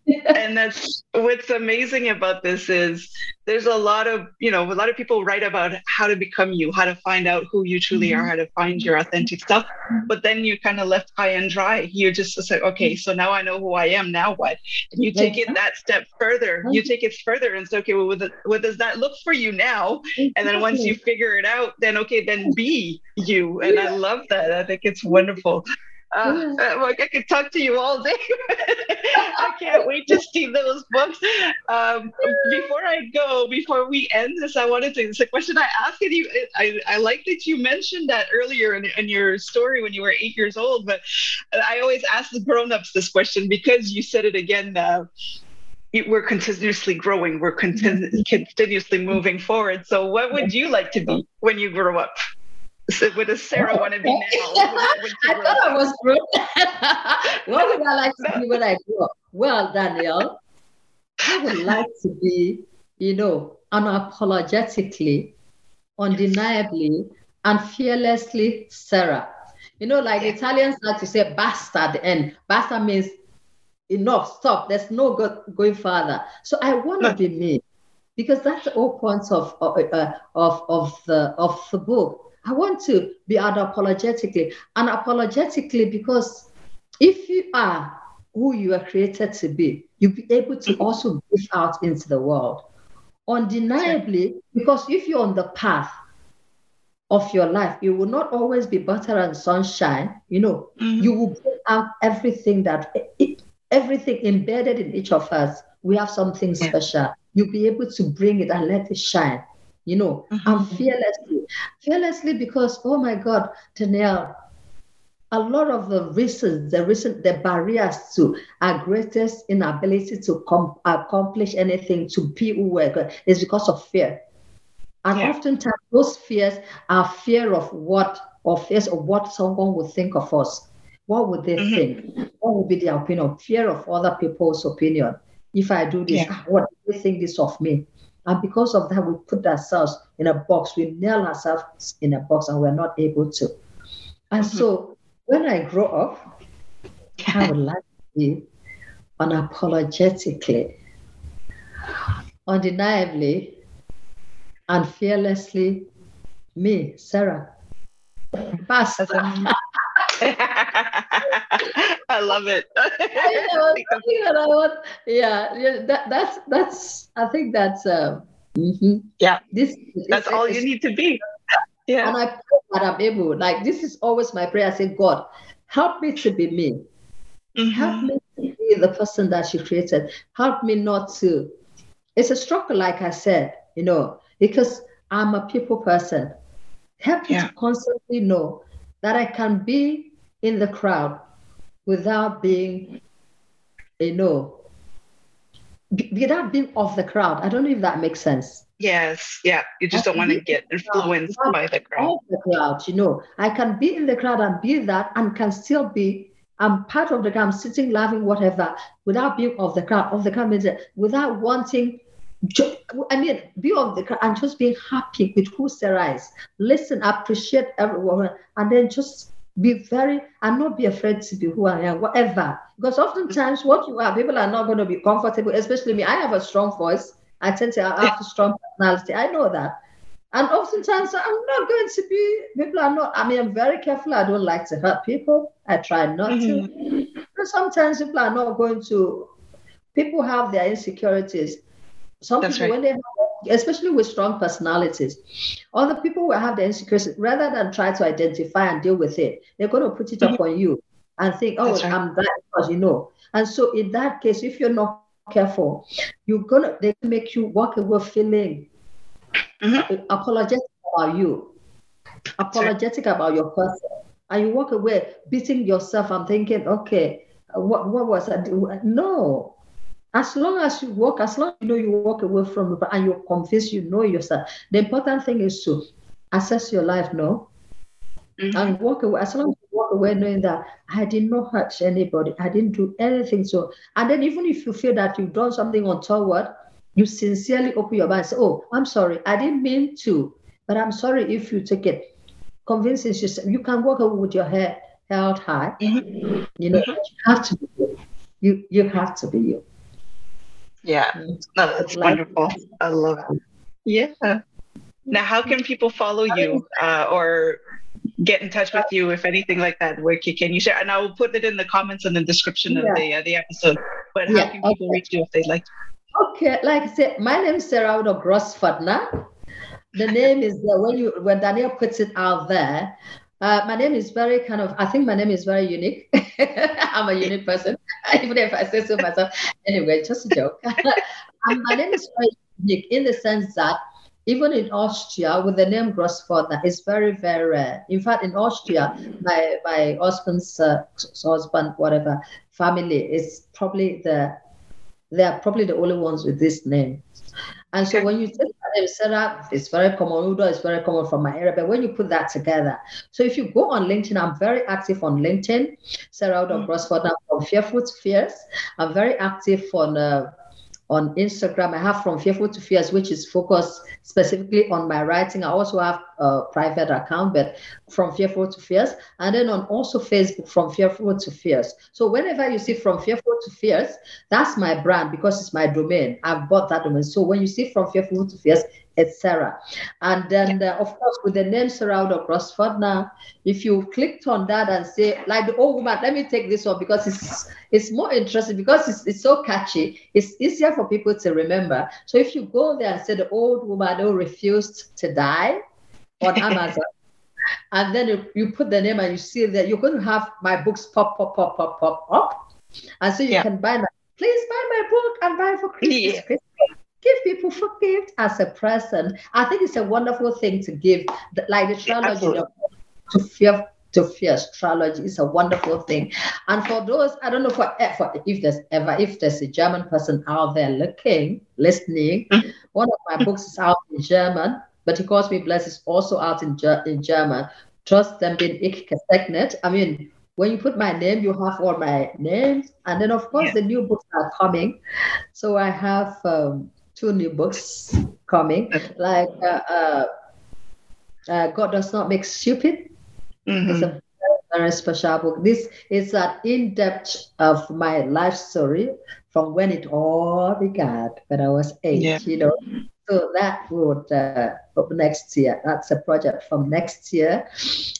and that's what's amazing about this is there's a lot of you know a lot of people write about how to become you how to find out who you truly mm-hmm. are how to find your authentic self. But then you're kind of left high and dry. You're just say okay so now i know who i am. Now what? And you take it that step further. You take it further and say okay well what, what does that look for you now? And then once you figure it out then okay then be you. And i love that. I think it's wonderful uh, uh I could talk to you all day. I can't wait to see those books. Um, before I go, before we end this, I wanted to. It's a question I asked you. I, I like that you mentioned that earlier in, in your story when you were eight years old, but I always ask the grown-ups this question because you said it again. Uh, we're continuously growing. We're continu- continuously moving forward. So, what would you like to be when you grow up? So what does Sarah want to be now? I thought I was good. what would I like to be when I grow up? Well, Daniel, I would like to be, you know, unapologetically, undeniably, and fearlessly Sarah. You know, like Italians like to say basta and the end. Basta means enough, stop. There's no go- going further. So I want to be me because that's the whole point of, of, uh, of, of, the, of the book I want to be unapologetically, unapologetically because if you are who you are created to be, you'll be able to also give out into the world. Undeniably, because if you're on the path of your life, you will not always be butter and sunshine. You know, mm-hmm. you will bring out everything that everything embedded in each of us. We have something yeah. special. You'll be able to bring it and let it shine you know, mm-hmm. and fearlessly. Fearlessly because, oh my God, Danielle, a lot of the reasons, the reason, the barriers to our greatest inability to com- accomplish anything, to be who we're good, is because of fear. And yeah. oftentimes those fears are fear of what, or fears of what someone would think of us. What would they mm-hmm. think? What would be their opinion? Fear of other people's opinion. If I do this, yeah. what do they think this of me? And because of that, we put ourselves in a box. We nail ourselves in a box and we're not able to. And mm-hmm. so when I grow up, I would like to be unapologetically, undeniably, and fearlessly me, Sarah. Basta. I love it. yeah, yeah, that, that's that's. I think that's. Uh, mm-hmm. Yeah, this. That's all you need to be. Yeah, and I pray that I'm able. Like this is always my prayer. I say, God, help me to be me. Mm-hmm. Help me to be the person that you created. Help me not to. It's a struggle, like I said, you know, because I'm a people person. Help me yeah. to constantly know that I can be in the crowd without being, you know, without being off the crowd. I don't know if that makes sense. Yes, yeah. You just I don't want to get influenced by the crowd. The crowd, you know. I can be in the crowd and be that and can still be I'm part of the crowd, I'm sitting, laughing, whatever, without being of the crowd, of the crowd means without wanting I mean, be of the crowd and just being happy with who Sarah is. Listen, appreciate everyone, and then just be very and not be afraid to be who I am, whatever. Because oftentimes, what you are, people are not going to be comfortable. Especially me, I have a strong voice. I tend to have a strong personality. I know that. And oftentimes, I'm not going to be, people are not, I mean, I'm very careful. I don't like to hurt people. I try not mm-hmm. to. But sometimes people are not going to, people have their insecurities. Some That's people, right. when they have, especially with strong personalities, other people will have the insecurity, rather than try to identify and deal with it. They're going to put it mm-hmm. up on you and think, oh, right. I'm that because you know. And so in that case, if you're not careful, you're gonna they make you walk away feeling mm-hmm. apologetic about you, apologetic right. about your person, and you walk away beating yourself and thinking, okay, what what was I doing? No, as long as you walk, as long as you know you walk away from it and you're convinced you know yourself, the important thing is to assess your life, no? Mm-hmm. And walk away. As long as you walk away knowing that I did not hurt anybody, I didn't do anything. So, and then even if you feel that you've done something on untoward, you sincerely open your mind and say, Oh, I'm sorry, I didn't mean to, but I'm sorry if you take it. Convincing yourself, you can walk away with your head held high. Mm-hmm. You know, you have to be you. You you have to be you. Yeah, no, that's wonderful. I love it. Yeah. Now, how can people follow you uh, or get in touch with you if anything like that? Where can, you share? And I will put it in the comments and the description yeah. of the uh, the episode. But how yeah, can people okay. reach you if they'd like? Okay, like I said, my name is Sarah Udoh Grossfurthner. The name is uh, when you when Daniel puts it out there. Uh, my name is very kind of, I think my name is very unique. I'm a unique person, even if I say so myself. Anyway, just a joke. um, my name is very unique in the sense that even in Austria, with the name Grossfurthner, it's very, very rare. In fact, in Austria, my, my husband's uh, husband, whatever, family is probably the, they are probably the only ones with this name. And so when you take Sarah, it's very common. Udoh is very common from my area. But when you put that together, so if you go on LinkedIn, I'm very active on LinkedIn. Sarah Udoh mm-hmm. Grossfurthner from Fearful to Fierce. I'm very active on uh, on Instagram. I have from Fearful to Fierce, which is focused specifically on my writing. I also have a private account, but from Fearful to Fierce. And then on also Facebook, from Fearful to Fierce. So whenever you see from Fearful to Fierce, that's my brand because it's my domain. I've bought that domain. So when you see from Fearful to Fierce, etc. And then, uh, of course, with the name Sarah Udoh Grossfurthner, if you clicked on that and say, like the old woman, let me take this one because it's it's more interesting because it's, it's so catchy. It's easier for people to remember. So if you go there and say the old woman who refused to die on Amazon, and then you, you put the name and you see that you're going to have my books pop, pop, pop, pop, pop up. And so you yeah. can buy my, please buy my book and buy for Christmas. Yeah give people for gift as a present. I think it's a wonderful thing to give, like the trilogy yeah, to fear to fear trilogy is a wonderful thing. And for those, I don't know for, for if there's ever if there's a German person out there looking, listening, mm-hmm. one of my books is out in German, but He Calls Me Blessed is also out in, in German. Trust them being ich gesegnet. I mean, when you put my name, you have all my names. And then, of course, yeah. the new books are coming. So I have um, two new books coming, like uh, uh, uh, God Does Not Make Stupid. Mm-hmm. It's a very special book. This is an in-depth of my life story from when it all began when I was eight. Yeah. You know, so that would uh, next year. That's a project from next year.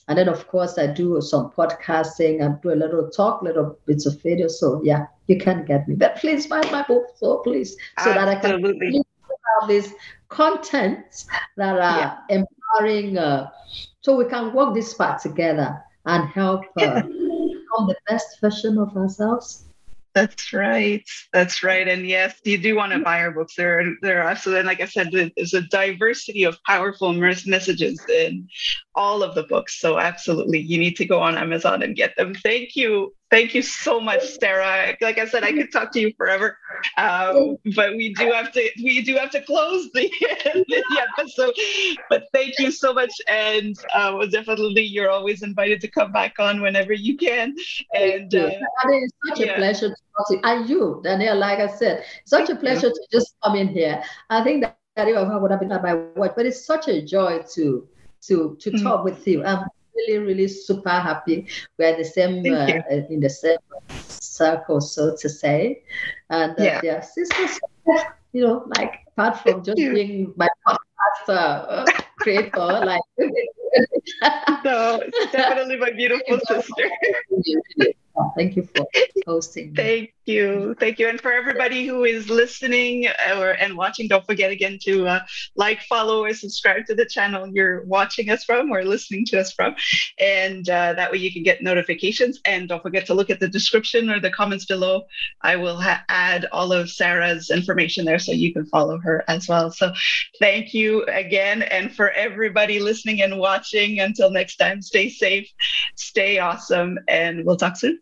And then, of course, I do some podcasting and do a little talk, little bits of video. So, yeah, you can get me. But please buy my book. So, please, so Absolutely. that I can have these contents that are yeah. empowering, uh, so we can work this part together and help uh, become the best version of ourselves. That's right. That's right. And yes, you do want to buy our books. There are, there are so then, like I said, there's a diversity of powerful messages in all of the books. So absolutely, you need to go on Amazon and get them. Thank you. Thank you so much, Sarah. Like I said, I could talk to you forever, um, but we do have to we do have to close the, the episode. But thank you so much, and uh, definitely you're always invited to come back on whenever you can. And uh, it's such yeah. a pleasure to talk to you. And you, Danielle, like I said, such a pleasure to just come in here. I think that I would have been at my watch, but it's such a joy to to to mm-hmm. talk with you. I'm really, really super happy. We're the same uh, in the same circle, so to say. And uh, yeah, yeah sisters, you know, like apart from just being my podcast uh, creator, like no, definitely my beautiful sister. Thank you for hosting. Thank you. Thank you. And for everybody who is listening or and watching, don't forget again to uh, like, follow, or subscribe to the channel you're watching us from or listening to us from. And uh, that way you can get notifications. And don't forget to look at the description or the comments below. I will ha- add all of Sarah's information there so you can follow her as well. So thank you again. And for everybody listening and watching, until next time, stay safe, stay awesome, and we'll talk soon.